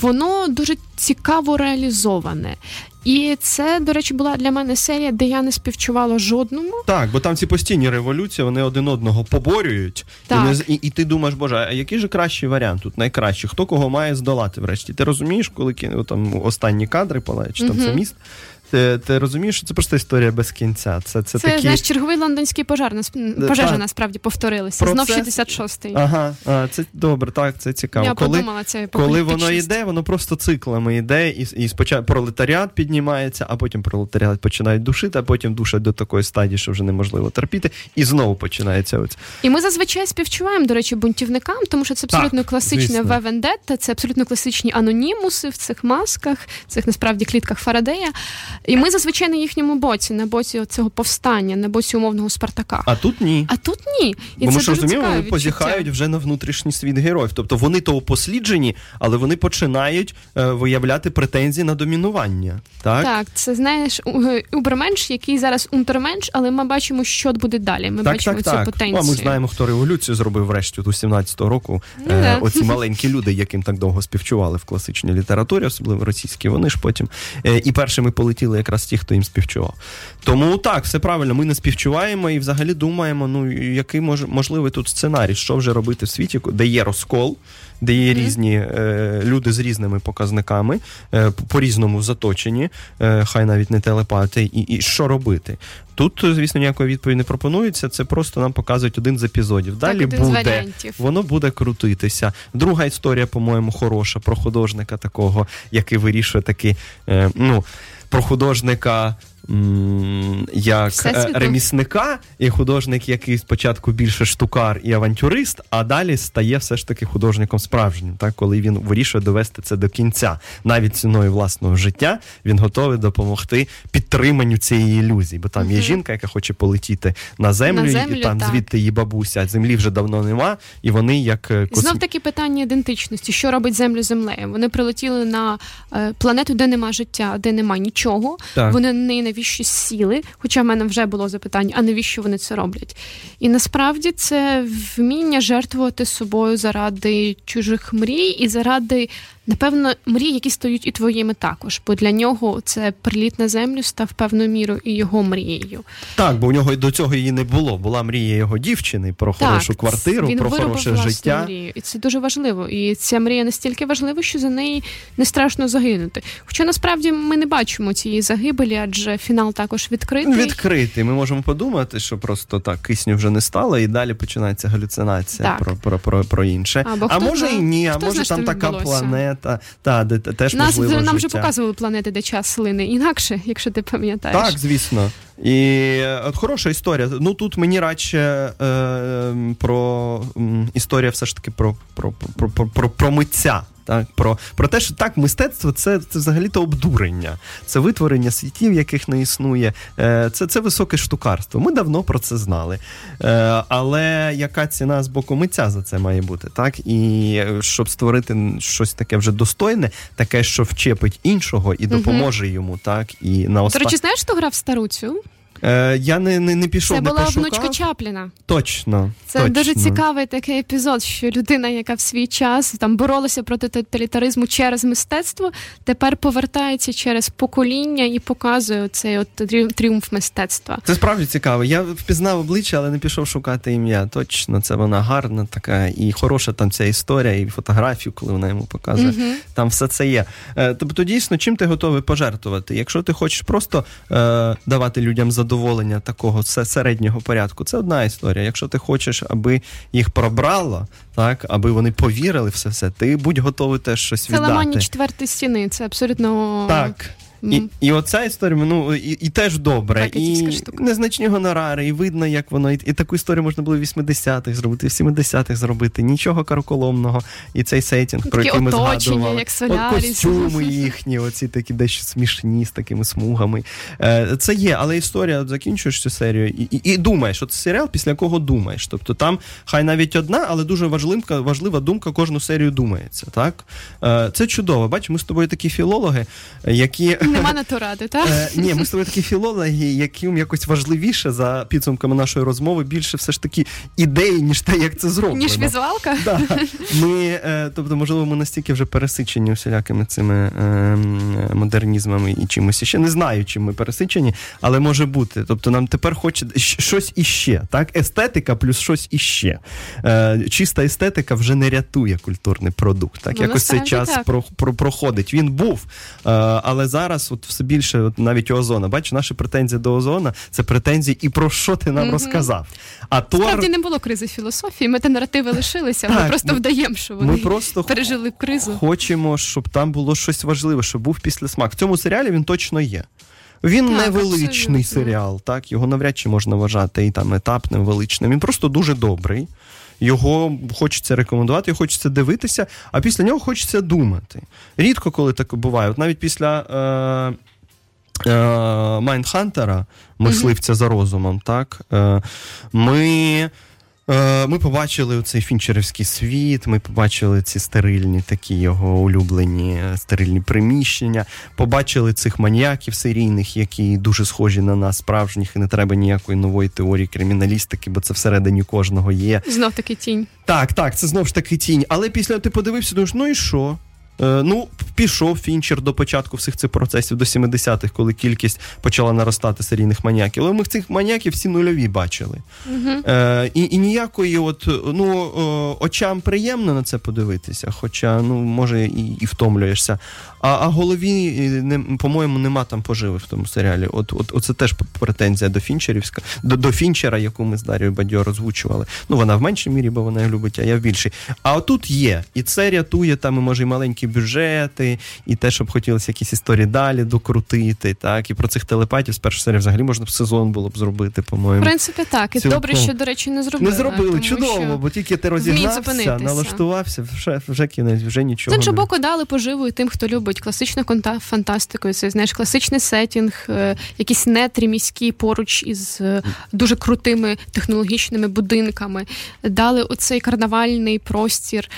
воно дуже цікаво реалізоване. І це, до речі, була для мене серія, де я не співчувала жодному. Так, бо там ці постійні революції, вони один одного поборюють. І, не і, і ти думаєш, боже, а який же кращий варіант тут? Найкращий? Хто кого має здолати врешті? Ти розумієш, коли там останні кадри палають, чи там Мгм. це міст? Ти, ти розумієш, що це просто історія без кінця. Це це, це такі... знаєш, черговий лондонський пожар пожежа так. насправді повторилися. Знов 66-й. Ага, а, це добре, так, це цікаво. Я коли, подумала, це коли воно йде, воно просто циклами йде, і і спочатку пролетаріат піднімається, а потім пролетаріат починають душити, а потім душать до такої стадії, що вже неможливо терпіти, і знову починається оце. І ми зазвичай співчуваємо, до речі, бунтівникам, тому що це абсолютно так, класичне В-Вендетта, це абсолютно класичні анонімуси в цих масках, в цих насправді клітках Фарадея. І ми зазвичай на їхньому боці, на боці цього повстання, на боці умовного Спартака. А тут ні. А тут ні. І Бо це ми ж розуміємо, вони позіхають вже на внутрішній світ героїв. Тобто вони то посліджені, але вони починають е, виявляти претензії на домінування. Так, Так, це знаєш уберменш, який зараз унтерменш, але ми бачимо, що буде далі. Ми так, бачимо так, цю так. потенцію. Ну, а ми знаємо, хто революцію зробив врешті у 17-го року. Ну, е. Оці маленькі люди, яким так довго співчували в класичній літературі, особливо російській, вони ж потім е, і першими полетіли якраз ті, хто їм співчував. Тому так, все правильно, ми не співчуваємо і взагалі думаємо, ну який може можливий тут сценарій, що вже робити в світі, де є розкол. Де є різні е, люди з різними показниками, е, по-різному заточені, е, хай навіть не телепати, і, і що робити. Тут, звісно, ніякої відповіді не пропонується. Це просто нам показують один з епізодів. Далі так, один з буде варіантів. воно буде крутитися. Друга історія, по-моєму, хороша про художника такого, який вирішує таки, е, ну, про художника. Як е, Всесвіту? ремісника, і художник, який спочатку більше штукар і авантюрист, а далі стає все ж таки художником справжнім, так коли він вирішує довести це до кінця, навіть ціною власного життя, він готовий допомогти підтриманню цієї ілюзії. Бо там є жінка, яка хоче полетіти на землю, На і там так. звідти її бабуся, а землі вже давно нема, і вони як е, косм... Знов таки питання ідентичності, що робить землю землею. Вони прилетіли на е, планету, де нема життя, де нема нічого. Так. Вони неї навіщо сіли? Хоча в мене вже було запитання, а навіщо вони це роблять? І насправді це вміння жертвувати собою заради чужих мрій і заради, напевно, мрій, які стають і твоїми також. Бо для нього це приліт на землю став певною мірою і його мрією. Так, бо у нього до цього її не було. Була мрія його дівчини про хорошу квартиру, він про хороше життя. Мрію. І це дуже важливо. І ця мрія настільки важлива, що за неї не страшно загинути. Хоча насправді ми не бачимо цієї загибелі, адже фінал також відкритий. Відкритий. Ми можемо подумати, що просто так кисню вже не стало, і далі починається галюцинація Так. про, про, про, про інше. Або а хто може і ні, а може там така відбулося. Планета, та, де теж Нас можливо нам вже показували планети, де час слини інакше, якщо ти пам'ятаєш. Так, звісно. І от хороша історія. Ну тут мені радше е, про історія все ж таки про, про, про, про, про, про митця. Так, про, про те, що так, мистецтво це, це взагалі-то обдурення, це витворення світів, яких не існує. Е, Це, це високе штукарство. Ми давно про це знали. Е, Але яка ціна з боку митця за це має бути? Так? І щоб створити щось таке вже достойне, таке, що вчепить іншого і допоможе йому, так? І на До речі, знаєш, хто грав стару цю? Е, я не, не, не пішов, Це не була пошукав. внучка Чапліна. Точно. Це точно. дуже цікавий такий епізод, що людина, яка в свій час там боролася проти тоталітаризму через мистецтво, тепер повертається через покоління і показує цей от тріумф- мистецтва. Це справді цікаво. Я впізнав обличчя, але не пішов шукати ім'я. Точно, це вона гарна така і хороша там ця історія, і фотографію, коли вона йому показує. Мгм. Там все це є. Е, Тобто, дійсно, чим ти готовий пожертвувати? Якщо ти хочеш просто е, давати людям задоволення такого се- середнього порядку, це одна історія. Якщо ти хочеш, аби їх пробрало, так аби вони повірили в все все, ти будь готовий теж щось Це віддати. ламання четвертої стіни. Це абсолютно Так. М, І, і оця історія, ну і, і теж добре. Ракетівська І штука. незначні гонорари, і видно, як воно. І, і таку історію можна було в 80-х зробити, в 70-х зробити. Нічого карколомного. І цей сетінг, про який ми згадували. як От костюми їхні, оці такі дещо смішні з такими смугами. Е, це є, але історія, закінчуєш цю серію і, і, і думаєш, от серіал, після якого думаєш. Тобто там хай навіть одна, але дуже важлива, важлива думка кожну серію думається. Так? Е, це чудово. Бач, ми з тобою такі філологи, які. Нема на то ради, так? Е, ні, ми з тобою такі філологи, яким якось важливіше за підсумками нашої розмови більше все ж таки ідеї, ніж те, як це зроблено. Ніж візуалка. Да. Ми, е, тобто, можливо, ми настільки вже пересичені всілякими цими е, модернізмами і чимось ще. Не знаю, чим ми пересичені, але може бути. Тобто, нам тепер хоче щось іще. Так? Естетика плюс щось іще. Е, чиста естетика вже не рятує культурний продукт. Так? Ну, Якось цей час так. про, про, проходить. Він був, е, але зараз. Зараз от все більше, от навіть у Озона. Бачиш, наші претензії до Озона це претензії і про що ти нам Мгм. розказав. А Тор, Справді не було кризи філософії, ми те наративи лишилися, ми просто ми- вдаємо, що вони ми просто пережили кризу. хочемо, щоб там було щось важливе, щоб був післясмак. В цьому серіалі він точно є. Він Так, невеличний абсолютно. серіал, так його навряд чи можна вважати і там етапним величним. Він просто дуже добрий. Його хочеться рекомендувати, його хочеться дивитися, а після нього хочеться думати. Рідко коли так буває. От навіть після е, е, Майндхантера, мисливця за розумом, так, е, ми. Е, Ми побачили цей фінчерівський світ, ми побачили ці стерильні такі його улюблені е, стерильні приміщення, побачили цих маніяків серійних, які дуже схожі на нас, справжніх, і не треба ніякої нової теорії криміналістики, бо це всередині кожного є. Знов таки тінь. Так, так, це знов ж таки тінь. Але після ти подивився, думаєш, ну і що? Е, ну, пішов Фінчер до початку всіх цих процесів до 70-х, коли кількість почала наростати серійних маніяків. Але ми цих маніяків всі нульові бачили. Е, і, і ніякої, от, ну, очам приємно на це подивитися, хоча, ну, може, і, і втомлюєшся. А, а голові, не, по-моєму, нема там поживи в тому серіалі. От, от, оце теж претензія до Фінчерівська, до, до Фінчера, яку ми з Дар'єю Бадьо озвучували. Ну, вона в меншій мірі, бо вона любить, а я в більшій. А отут є. І це рятує там, і може, і маленькі бюджети, і те, щоб хотілося якісь історії далі докрутити. Так, і про цих телепатів з першої серії взагалі можна б сезон було б зробити, по-моєму. принципі, так. І Цілком. добре, що, до речі, не зробили. Не зробили тому чудово, що- бо тільки ти розігнався, налаштувався, вже, вже кінець, вже нічого. З іншого боку, дали поживу і тим, хто любить класичну конта- фантастику. Це знаєш, класичний сетінг, е, якісь нетрі міські поруч із е, дуже крутими технологічними будинками. Дали оцей карнавальний простір,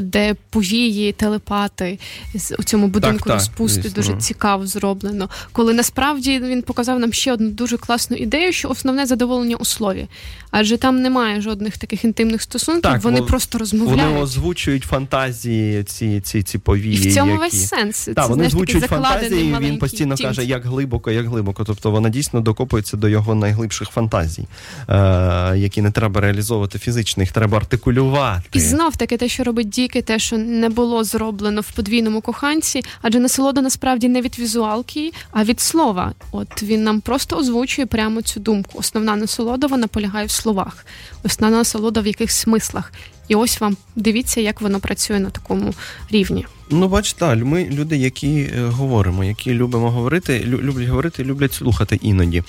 де повії, телепати з- у цьому будинку так, розпусти. звісно. Дуже цікаво зроблено. Коли насправді він показав нам ще одну дуже класну ідею, що основне задоволення у слові. Адже там немає жодних таких інтимних стосунків, Так, вони во- просто розмовляють. Вони озвучують фантазії, ці, ці, ці повії. І в цьому які... весь сенс. Так, Це, вони такий фантазії, він постійно тінт. каже, як глибоко, як глибоко. Тобто вона дійсно докопується до його найглибших фантазій, е, які не треба реалізовувати фізично, їх треба артикулювати. І знов таки те, що робить Діки, те, що не було зроблено в подвійному коханці, адже насолода насправді не від візуалки, а від слова. От він нам просто озвучує прямо цю думку. Основна насолода вона полягає в словах, основна насолода в яких смислах. І ось вам дивіться, як воно працює на такому рівні. Ну, бач, так, ми люди, які е, говоримо, які любимо говорити, лю- люблять говорити, люблять слухати іноді.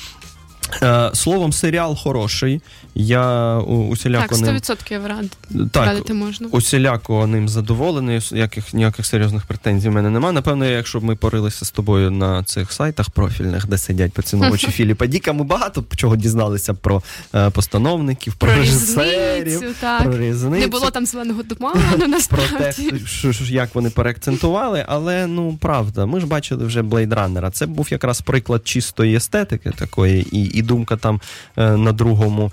Е, словом, серіал хороший. Я усіляко так, 100% я рад, так, радити можна. усіляко ним задоволений. Яких ніяких серйозних претензій в мене немає. Напевно, якщо б ми порилися з тобою на цих сайтах профільних, де сидять поціновувачі Філіпа Діка, ми багато чого дізналися про е, постановників, про, Про режисерів, різницю, так. про різницю. Не було там зеленого туману, *laughs* про те, що, що, як вони переакцентували, але ну правда, ми ж бачили вже Blade Runner. Це був якраз приклад чистої естетики такої, і, і думка там е, на другому.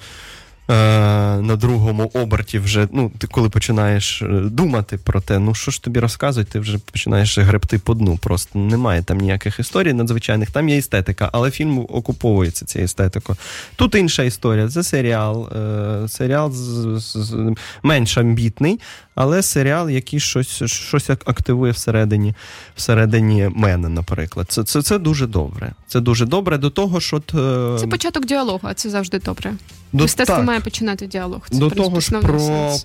е, На другому оберті вже, ну, ти коли починаєш е, думати про те, ну що ж тобі розказують, ти вже починаєш гребти по дну. Просто немає там ніяких історій надзвичайних, там є естетика, але фільм окуповується цією естетикою. Тут інша історія. Це серіал. Серіал менш амбітний, але серіал, який щось, щось активує всередині, всередині мене, наприклад. Це, це, це дуже добре. Це дуже добре до того, що. от, е, Це початок діалогу, а це завжди добре. до, Мистецтво так. має починати діалог. Це До того ж про, сенс.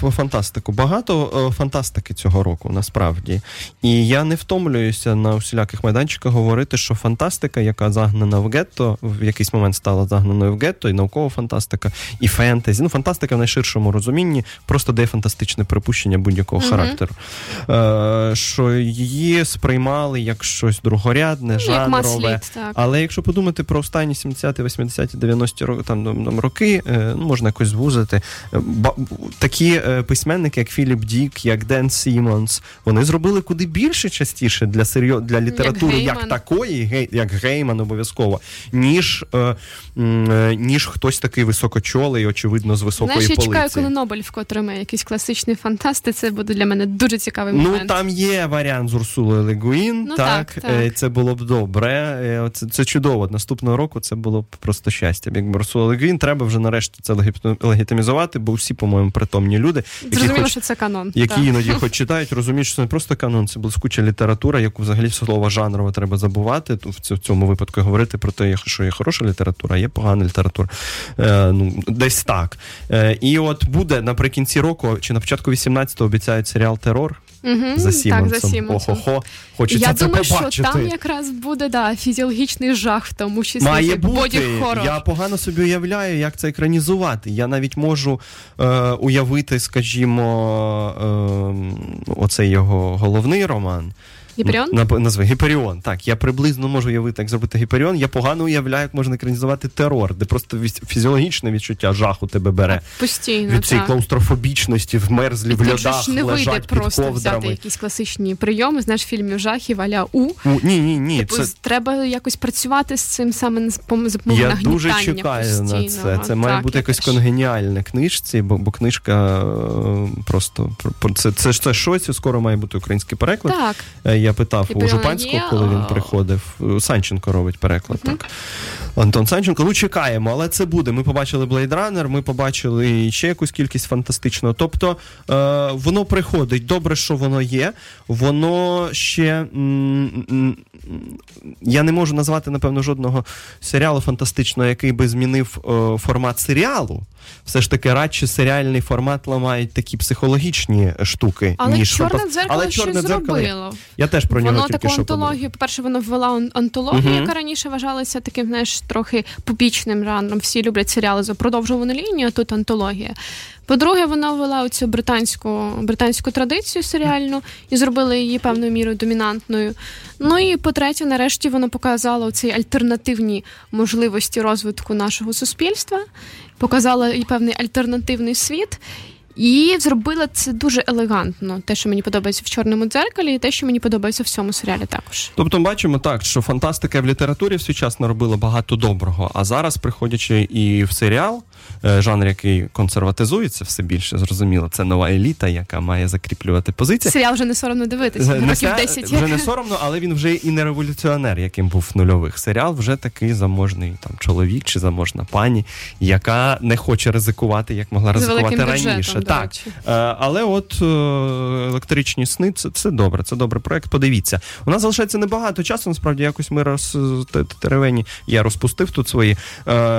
про, фантастику. Багато е, фантастики цього року, насправді. І я не втомлююся на усіляких майданчиках говорити, що фантастика, яка загнана в гетто, в якийсь момент стала загнаною в гетто, і наукова фантастика, і фентезі. Ну, фантастика в найширшому розумінні просто дає фантастичне припущення будь-якого Мгм. характеру. Е, що її сприймали як щось другорядне, Ну, як жанрове. масліт, так. Але якщо подумати про останні 70-ті, 80-ті, 90-ті роки, там, там, там, роки, е, ну, можна якось звузити. Е, ба- Такі е, письменники, як Філіп Дік, як Ден Сімонс, вони зробили куди більше частіше для серйо... для літератури як, Гейман. такої, гей... як Гейман обов'язково, ніж, е, е, ніж хтось такий високочолий, очевидно, з високої Знаєш, я полиці. чекаю, коли Нобель отримає якийсь класичний фантаст, це буде для мене дуже цікавий Ну, там є варіант з Урсулою Легуїн, Ну, так, так, так. е, це було б добре. Е, Це, це чудово. Наступного року це було б просто щастя. Якби Урсула Легуїн, треба вже нарешті це легітимізувати, бо всі, по-моєму, притомні люди, які Зрозуміло, хоч, що це канон. Які так. іноді *laughs* хоч читають, розуміють, що це не просто канон, це блискуча література, яку взагалі слово жанрово треба забувати. В цьому випадку говорити про те, що є хороша література, а є погана література. Е, ну, Десь так. Е, І от буде наприкінці року, чи на початку 18-го обіцяють серіал Терор. Угу, за Так, за Сімонсом. Охо-хо. Хочеться Я це думаю, побачити. що там якраз буде да, фізіологічний жах в тому числі. Має бути. Я погано собі уявляю, як це екранізувати. Я навіть можу е, уявити, скажімо, е, оцей його головний роман. Гіперіон? На, назви Гіперіон. Так, я приблизно можу уявити, як зробити Гіперіон. Я погано уявляю, як можна екранізувати терор, де просто фізіологічне відчуття жаху тебе бере. Постійно. Від цієї клаустрофобічності, в мерзлі, в льодах, не лежать вийде під просто ковдрами. взяти якісь класичні прийоми, знаєш, фільмів жахів, аля У. У ні, ні, ні. Типу, це... Треба якось працювати з цим саме з Я дуже чекаю постійно. на це. Це має так, бути якось конгеніальне книжці, бо, бо книжка е, просто це, це, це щось, скоро має бути український переклад. Так. Е, я питав у Шампанського, коли він приходив. Санченко робить переклад. так. Антон Санченко. Ну, чекаємо, але це буде. Ми побачили Blade Runner, ми побачили ще якусь кількість фантастичного. Тобто е, воно приходить. Добре, що воно є. Воно ще. М- я не можу назвати, напевно, жодного серіалу фантастичного, який би змінив е, формат серіалу. Все ж таки, радше серіальний формат ламають такі психологічні штуки, але ніж чорне фантаст... дзеркало але дзеркало. зробило. Я теж про воно нього тільки таку антологію. По перше, воно ввела антологію, uh яка раніше вважалася таким, знаєш, трохи побічним жанром. Всі люблять серіали за продовжувану лінію. а Тут антологія. По-друге, вона ввела оцю британську британську традицію серіальну і зробила її певною мірою домінантною. Ну і по-третє, нарешті вона показала ці альтернативні можливості розвитку нашого суспільства, показала і певний альтернативний світ. І зробила це дуже елегантно. Те, що мені подобається в чорному дзеркалі, і те, що мені подобається в цьому серіалі, також. Тобто, бачимо так, що фантастика в літературі в свій час наробила багато доброго. А зараз, приходячи і в серіал, жанр, який консерватизується все більше, зрозуміло. Це нова еліта, яка має закріплювати позиції. Серіал вже не соромно дивитися. Не років 10. Вже не соромно, але він вже і не революціонер, яким був в нульових. Серіал вже такий заможний там чоловік чи заможна пані, яка не хоче ризикувати, як могла ризикувати раніше. Так, е, але от е, електричні сни це це добре. Це добрий проект. Подивіться, у нас залишається небагато часу. Насправді якось ми роз теревені. Я розпустив тут свої.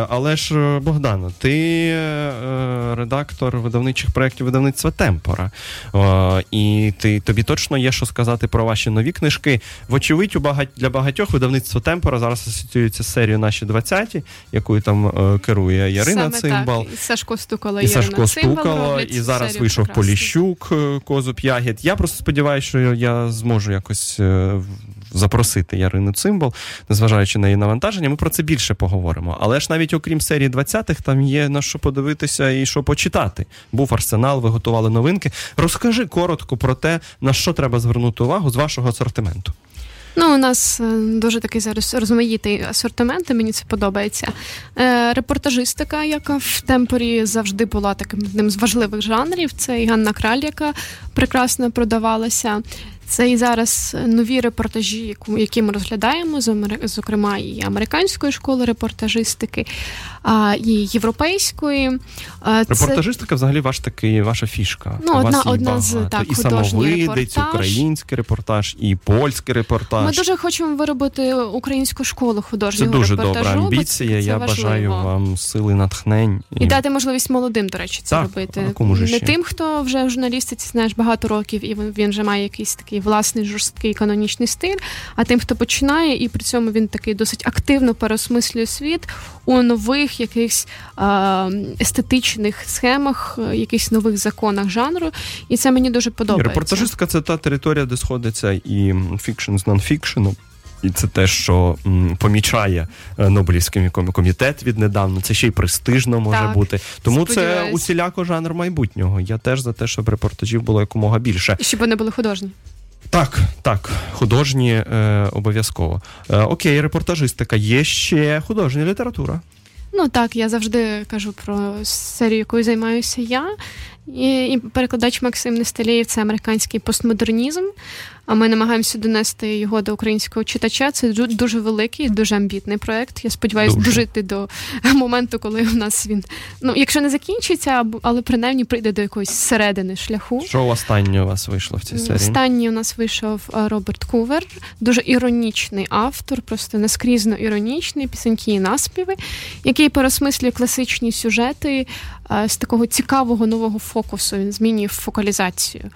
Але ж Богдано, ти е, редактор видавничих проєктів видавництва Темпора. Е, і ти тобі точно є що сказати про ваші нові книжки. Вочевидь, у багать, для багатьох видавництво Темпора зараз асоціюється з серією наші 20-ті, якою там е, керує Ярина Саме Цимбал. Так. І Сашко Стукало, і Сашко Стукало, і зараз вийшов прекрасно. Поліщук, е, Козуб Ягід. Я просто сподіваюся, що я зможу якось е, запросити Ярину Цимбал, незважаючи на її навантаження. Ми про це більше поговоримо. Але ж навіть окрім серії 20-х, там є на що подивитися і що почитати. Був арсенал, ви готували новинки. Розкажи коротко про те, на що треба звернути увагу з вашого асортименту. Ну, у нас е, дуже такий зараз розмаїтий асортимент, і мені це подобається. Е, Репортажистика, яка в темпорі завжди була таким одним з важливих жанрів. Це і Ганна Краль, яка прекрасно продавалася. Це і зараз нові репортажі, які ми розглядаємо, зокрема і американської школи репортажистики, і європейської. Це... Репортажистика взагалі ваш такий, ваша фішка. Ну, одна одна з так, і самовидець, український репортаж, і польський репортаж. Ми дуже хочемо виробити українську школу художнього репортажу. Це дуже добра амбіція. Я важливо. бажаю вам сили натхнень і... і дати можливість молодим, до речі, це так, робити. Кому ж Не ще? тим, хто вже в журналістиці знаєш багато років, і він вже має якийсь такий власний жорсткий канонічний стиль. А тим, хто починає, і при цьому він такий досить активно переосмислює світ у нових якихось естетичних схемах, якихось нових законах жанру. І це мені дуже подобається. Репортажистка це та територія, де сходиться і фікшн з нонфікшеном. І це те, що м, помічає е, Нобелівський комітет віднедавна. Це ще й престижно може так, бути. Тому це усіляко жанр майбутнього. Я теж за те, щоб репортажів було якомога більше. І щоб вони були художні. Так, так, художні е, обов'язково. Е, окей, репортажистика. Є ще художня література. Ну так, я завжди кажу про серію, якою займаюся я. І, і перекладач Максим Нестелєєв це американський постмодернізм. А ми намагаємося донести його до українського читача. Це дуже великий, дуже амбітний проект. Я сподіваюся, дожити до *laughs* моменту, коли у нас він ну, якщо не закінчиться, але принаймні прийде до якоїсь середини шляху. Що останнє у вас вийшло в цій серії? Останній у нас вийшов Роберт Кувер, дуже іронічний автор, просто наскрізно іронічний, пісеньки і наспіви, який переосмислює класичні сюжети з такого цікавого нового фокусу. Він змінює фокалізацію.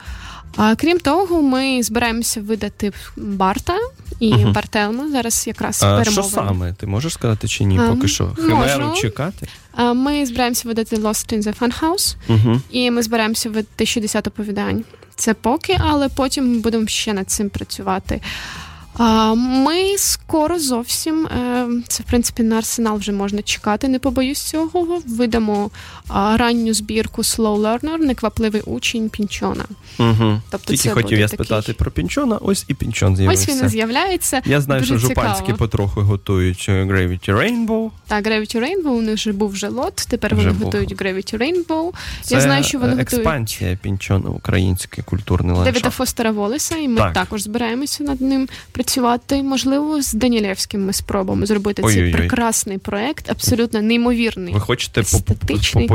А крім того, ми збираємося видати Барта і угу. Бартелма. Зараз якраз перемовини. Що саме? Ти можеш сказати чи ні? Поки що Химеру чекати? Ми збираємося видати Lost in the Funhouse, угу. і ми збираємося видати 60 оповідань. Це поки, але потім будемо ще над цим працювати. Ми скоро зовсім е, це в принципі на арсенал вже можна чекати. Не побоюсь цього. Видамо ранню збірку Slow Learner, неквапливий учень пінчона. Угу. Тобто Тільки це хотів я такий... спитати про пінчона. Ось і пінчон з'явився. Ось він і з'являється. Я знаю, Дуже що жупанські потроху готують е, Gravity Rainbow. Так, Gravity Rainbow, у них вже був вже лот. Тепер вже вони був. готують Gravity Rainbow. Це я знаю, що вони експансія готують... пінчона українське культурне ландшафт. Девіда Фостера Волеса, і ми так. також збираємося над ним працювати. Можливо, з Данілевським ми спробуємо зробити Ой-ой-ой. цей прекрасний проект, абсолютно неймовірний. Ви хочете естетичний.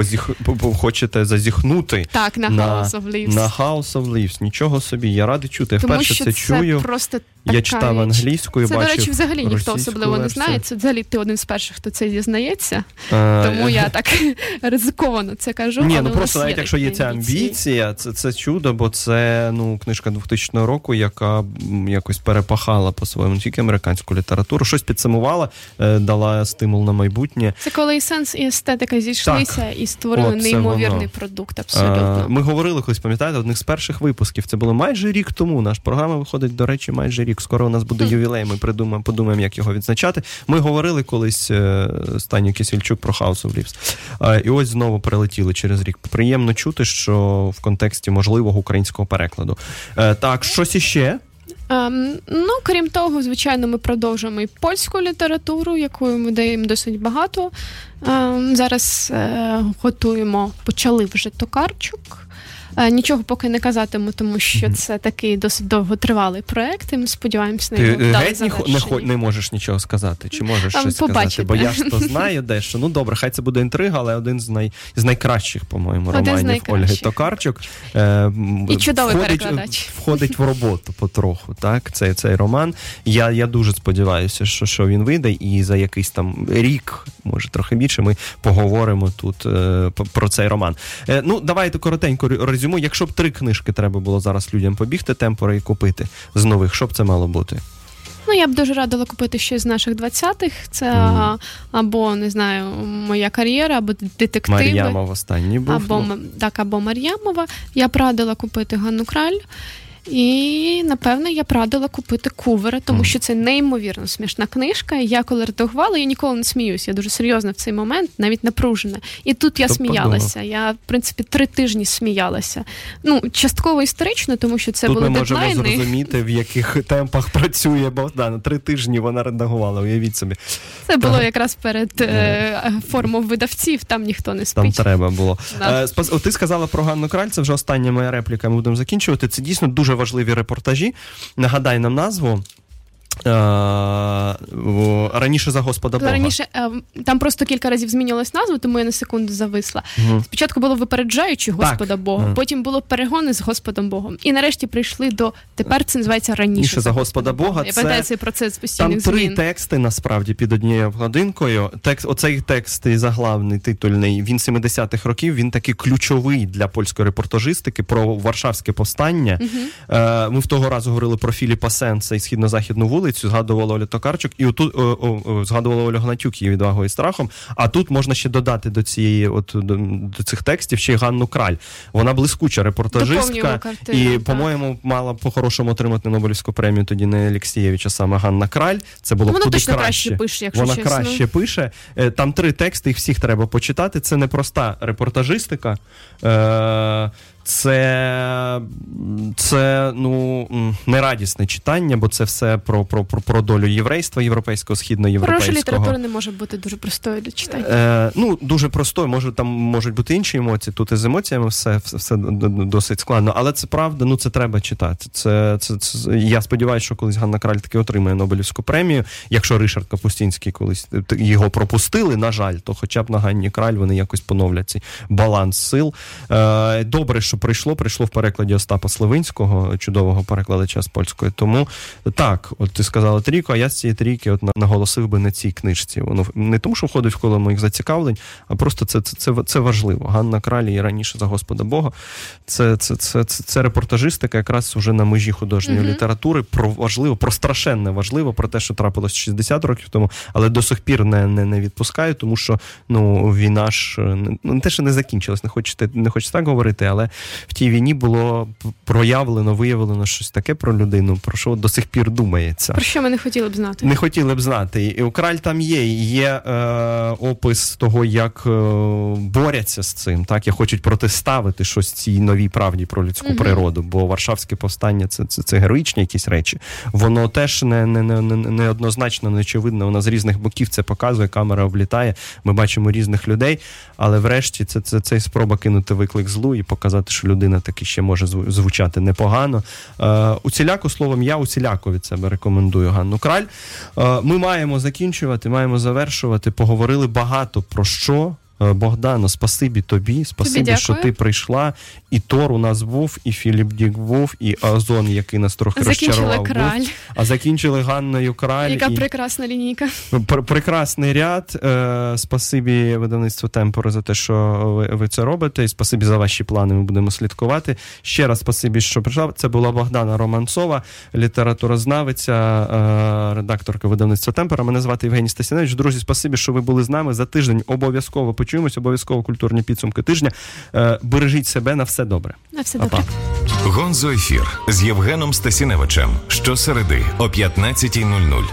По, по, хочете зазіхнути так на House of Leaves. На House of Leaves. Нічого собі. Я радий чути. Я Тому вперше що це, це чую. Просто я читав англійською. Це, бачив до речі, взагалі ніхто особливо версію. не знає. Це взагалі ти один з перших, хто це дізнається. А, Тому я *laughs* так *laughs* ризиковано це кажу. Ні, ну просто навіть якщо є ця амбіція, це це чудо, бо це ну книжка 2000 року, яка якось перепахала по своєму не тільки американську літературу, щось підсумувала, е, дала стимул на майбутнє. Це коли і сенс і естетика зійшлися так. і створили От, неймовірний воно. продукт. Абсолютно. А, ми говорили колись, пам'ятаєте, одних з перших випусків. Це було майже рік тому. Наша програма виходить, до речі, майже рік. Скоро у нас буде ювілей. Ми придумаємо, подумаємо, як його відзначати. Ми говорили колись е, Стані Кисельчук про House of Leaves. І ось знову перелетіли через рік. Приємно чути, що в контексті можливого українського перекладу. Е, так, щось іще. Um, ну, крім того, звичайно, ми продовжуємо і польську літературу, якою ми даємо досить багато. Ем, зараз е, готуємо, почали вже Токарчук. Е, нічого поки не казатиму, тому що це такий досить довготривалий проект. і Ми сподіваємося на його вдале геть не, не можеш нічого сказати. Чи можеш щось побачите. сказати? Бо я ж то знаю дещо. Ну добре, хай це буде інтрига, але один з най з найкращих, по-моєму, романів Ольги Токарчук. Е, І чудовий входить, перекладач. входить в роботу потроху. Так, цей цей роман. Я я дуже сподіваюся, що що він вийде, і за якийсь там рік, може трохи більше, ми поговоримо тут е, про цей роман. Е, ну, давайте коротенько резюму, якщо б три книжки треба було зараз людям побігти, темпори і купити з нових, що б це мало бути? Ну, я б дуже радила купити щось з наших 20-х. Це mm. або не знаю, моя кар'єра, або детективи. Мар'ямов останній був. Або ну. так, або Мар'ямова. Я б радила купити Ганну Краль. І напевно я б радила купити кувера, тому що це неймовірно смішна книжка. І я коли редагувала, я ніколи не сміюся. Я дуже серйозна в цей момент, навіть напружена. І тут я Хто сміялася. Подумав? Я, в принципі, три тижні сміялася. Ну, частково історично, тому що це тут були ми дедлайни. можемо зрозуміти, в яких темпах *laughs* працює Богдана. Три тижні вона редагувала. Уявіть собі. Це було якраз перед е, формом видавців. Там ніхто не спить. Там треба було. Да. Е, ти сказала про Ганну Краль. Це вже остання моя репліка. Ми будемо закінчувати. Це дійсно дуже важливі репортажі. Нагадай нам назву. Е, раніше за Господа Бога. Раніше е, там просто кілька разів змінювалась назва, тому я на секунду зависла. Угу. Спочатку було випереджаючи Господа так. Бога, потім було перегони з Господом Богом. І нарешті прийшли до тепер це називається раніше, раніше за Господа Бога. Бога. Я пам'ятаю цей процес постійних Там три тексти насправді під однією годинкою. Текст, оцей текст і заглавний титульний. Він 70-х років. Він такий ключовий для польської репортажистики про Варшавське повстання. Угу. Ми в того разу говорили про Філіпа Сенса і східно-західну вулицю вулицю, згадувала Оля Токарчук, і отут о, о, о, згадувала Оля Гнатюк її відвагою і страхом. А тут можна ще додати до цієї, от до, до цих текстів ще й Ганну Краль. Вона блискуча репортажистка, картину, і, по-моєму, мала по-хорошому отримати Нобелівську премію тоді не Олексієвича, саме Ганна Краль. Це було Вона туди точно краще. краще пише, якщо Вона чесно. краще пише. Е, там три тексти, їх всіх треба почитати. Це не проста репортажистика. Е, Це це ну нерадісне читання, бо це все про про, про, про долю єврейства, європейського, східноєвропейського. Хороша література не може бути дуже простою для читання. Е, Ну, дуже простою, може там можуть бути інші емоції. Тут із емоціями все все, все досить складно. Але це правда, ну це треба читати. Це, це, це Я сподіваюся, що колись Ганна Краль таки отримає Нобелівську премію. Якщо Ришард Капустінський колись його пропустили, на жаль, то хоча б на Ганні Краль вони якось поновлять цей баланс сил. Е, Добре, що прийшло, прийшло в перекладі Остапа Сливинського, чудового перекладача з польської. Тому так, от ти сказала трійку, а я з цієї трійки от наголосив би на цій книжці. Воно не тому, що входить в коло моїх зацікавлень, а просто це це, це, це важливо. Ганна Кралі і раніше за Господа Бога. Це це, це, це, це репортажистика, якраз уже на межі художньої mm-hmm. літератури. Про важливо, про страшенне важливо, про те, що трапилось 60 років тому, але до сих пір не не, не відпускаю, тому що ну війна ж ну, не те, що не закінчилась, не хочете, не хочете так говорити, але в тій війні було проявлено, виявлено щось таке про людину, про що до сих пір думається. Про що ми не хотіли б знати? Не хотіли б знати. І у краль там є. Є е, опис того, як е, боряться з цим, так як хочуть протиставити щось цій новій правді про людську mm-hmm. природу. Бо Варшавське повстання це це, це героїчні якісь речі. Воно теж не не, не, не однозначно, не очевидно. Воно з різних боків це показує. Камера облітає. Ми бачимо різних людей, але врешті це це, це спроба кинути виклик злу і показати, що людина таки ще може звучати непогано. Е, Уціляку словом, я уціляко від себе рекомендую Ганну Краль. Е, ми маємо закінчувати, маємо завершувати. Поговорили багато про що. Е, Богдано, спасибі тобі, спасибі, тобі що ти прийшла. І Тор у нас був, і Філіп Дік був, і Озон, який нас трохи закінчили розчарував. краль. Був. А закінчили Ганною краль. Яка і... прекрасна лінійка. Пр- прекрасний ряд. Е, Спасибі видавництву Темпори за те, що ви, ви це робите. І спасибі за ваші плани. Ми будемо слідкувати. Ще раз спасибі, що прийшла. Це була Богдана Романцова, літературознавиця, е, редакторка видавництва Темпора. Мене звати Євгеній Стасіневич. Друзі, спасибі, що ви були з нами за тиждень. Обов'язково почуємось, обов'язково культурні підсумки тижня. Е, Бережіть себе на все добре. На все добре. Гонзо ефір з Євгеном Стасіневичем щосереди о 15.00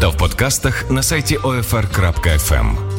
та в подкастах на сайті OFR.FM.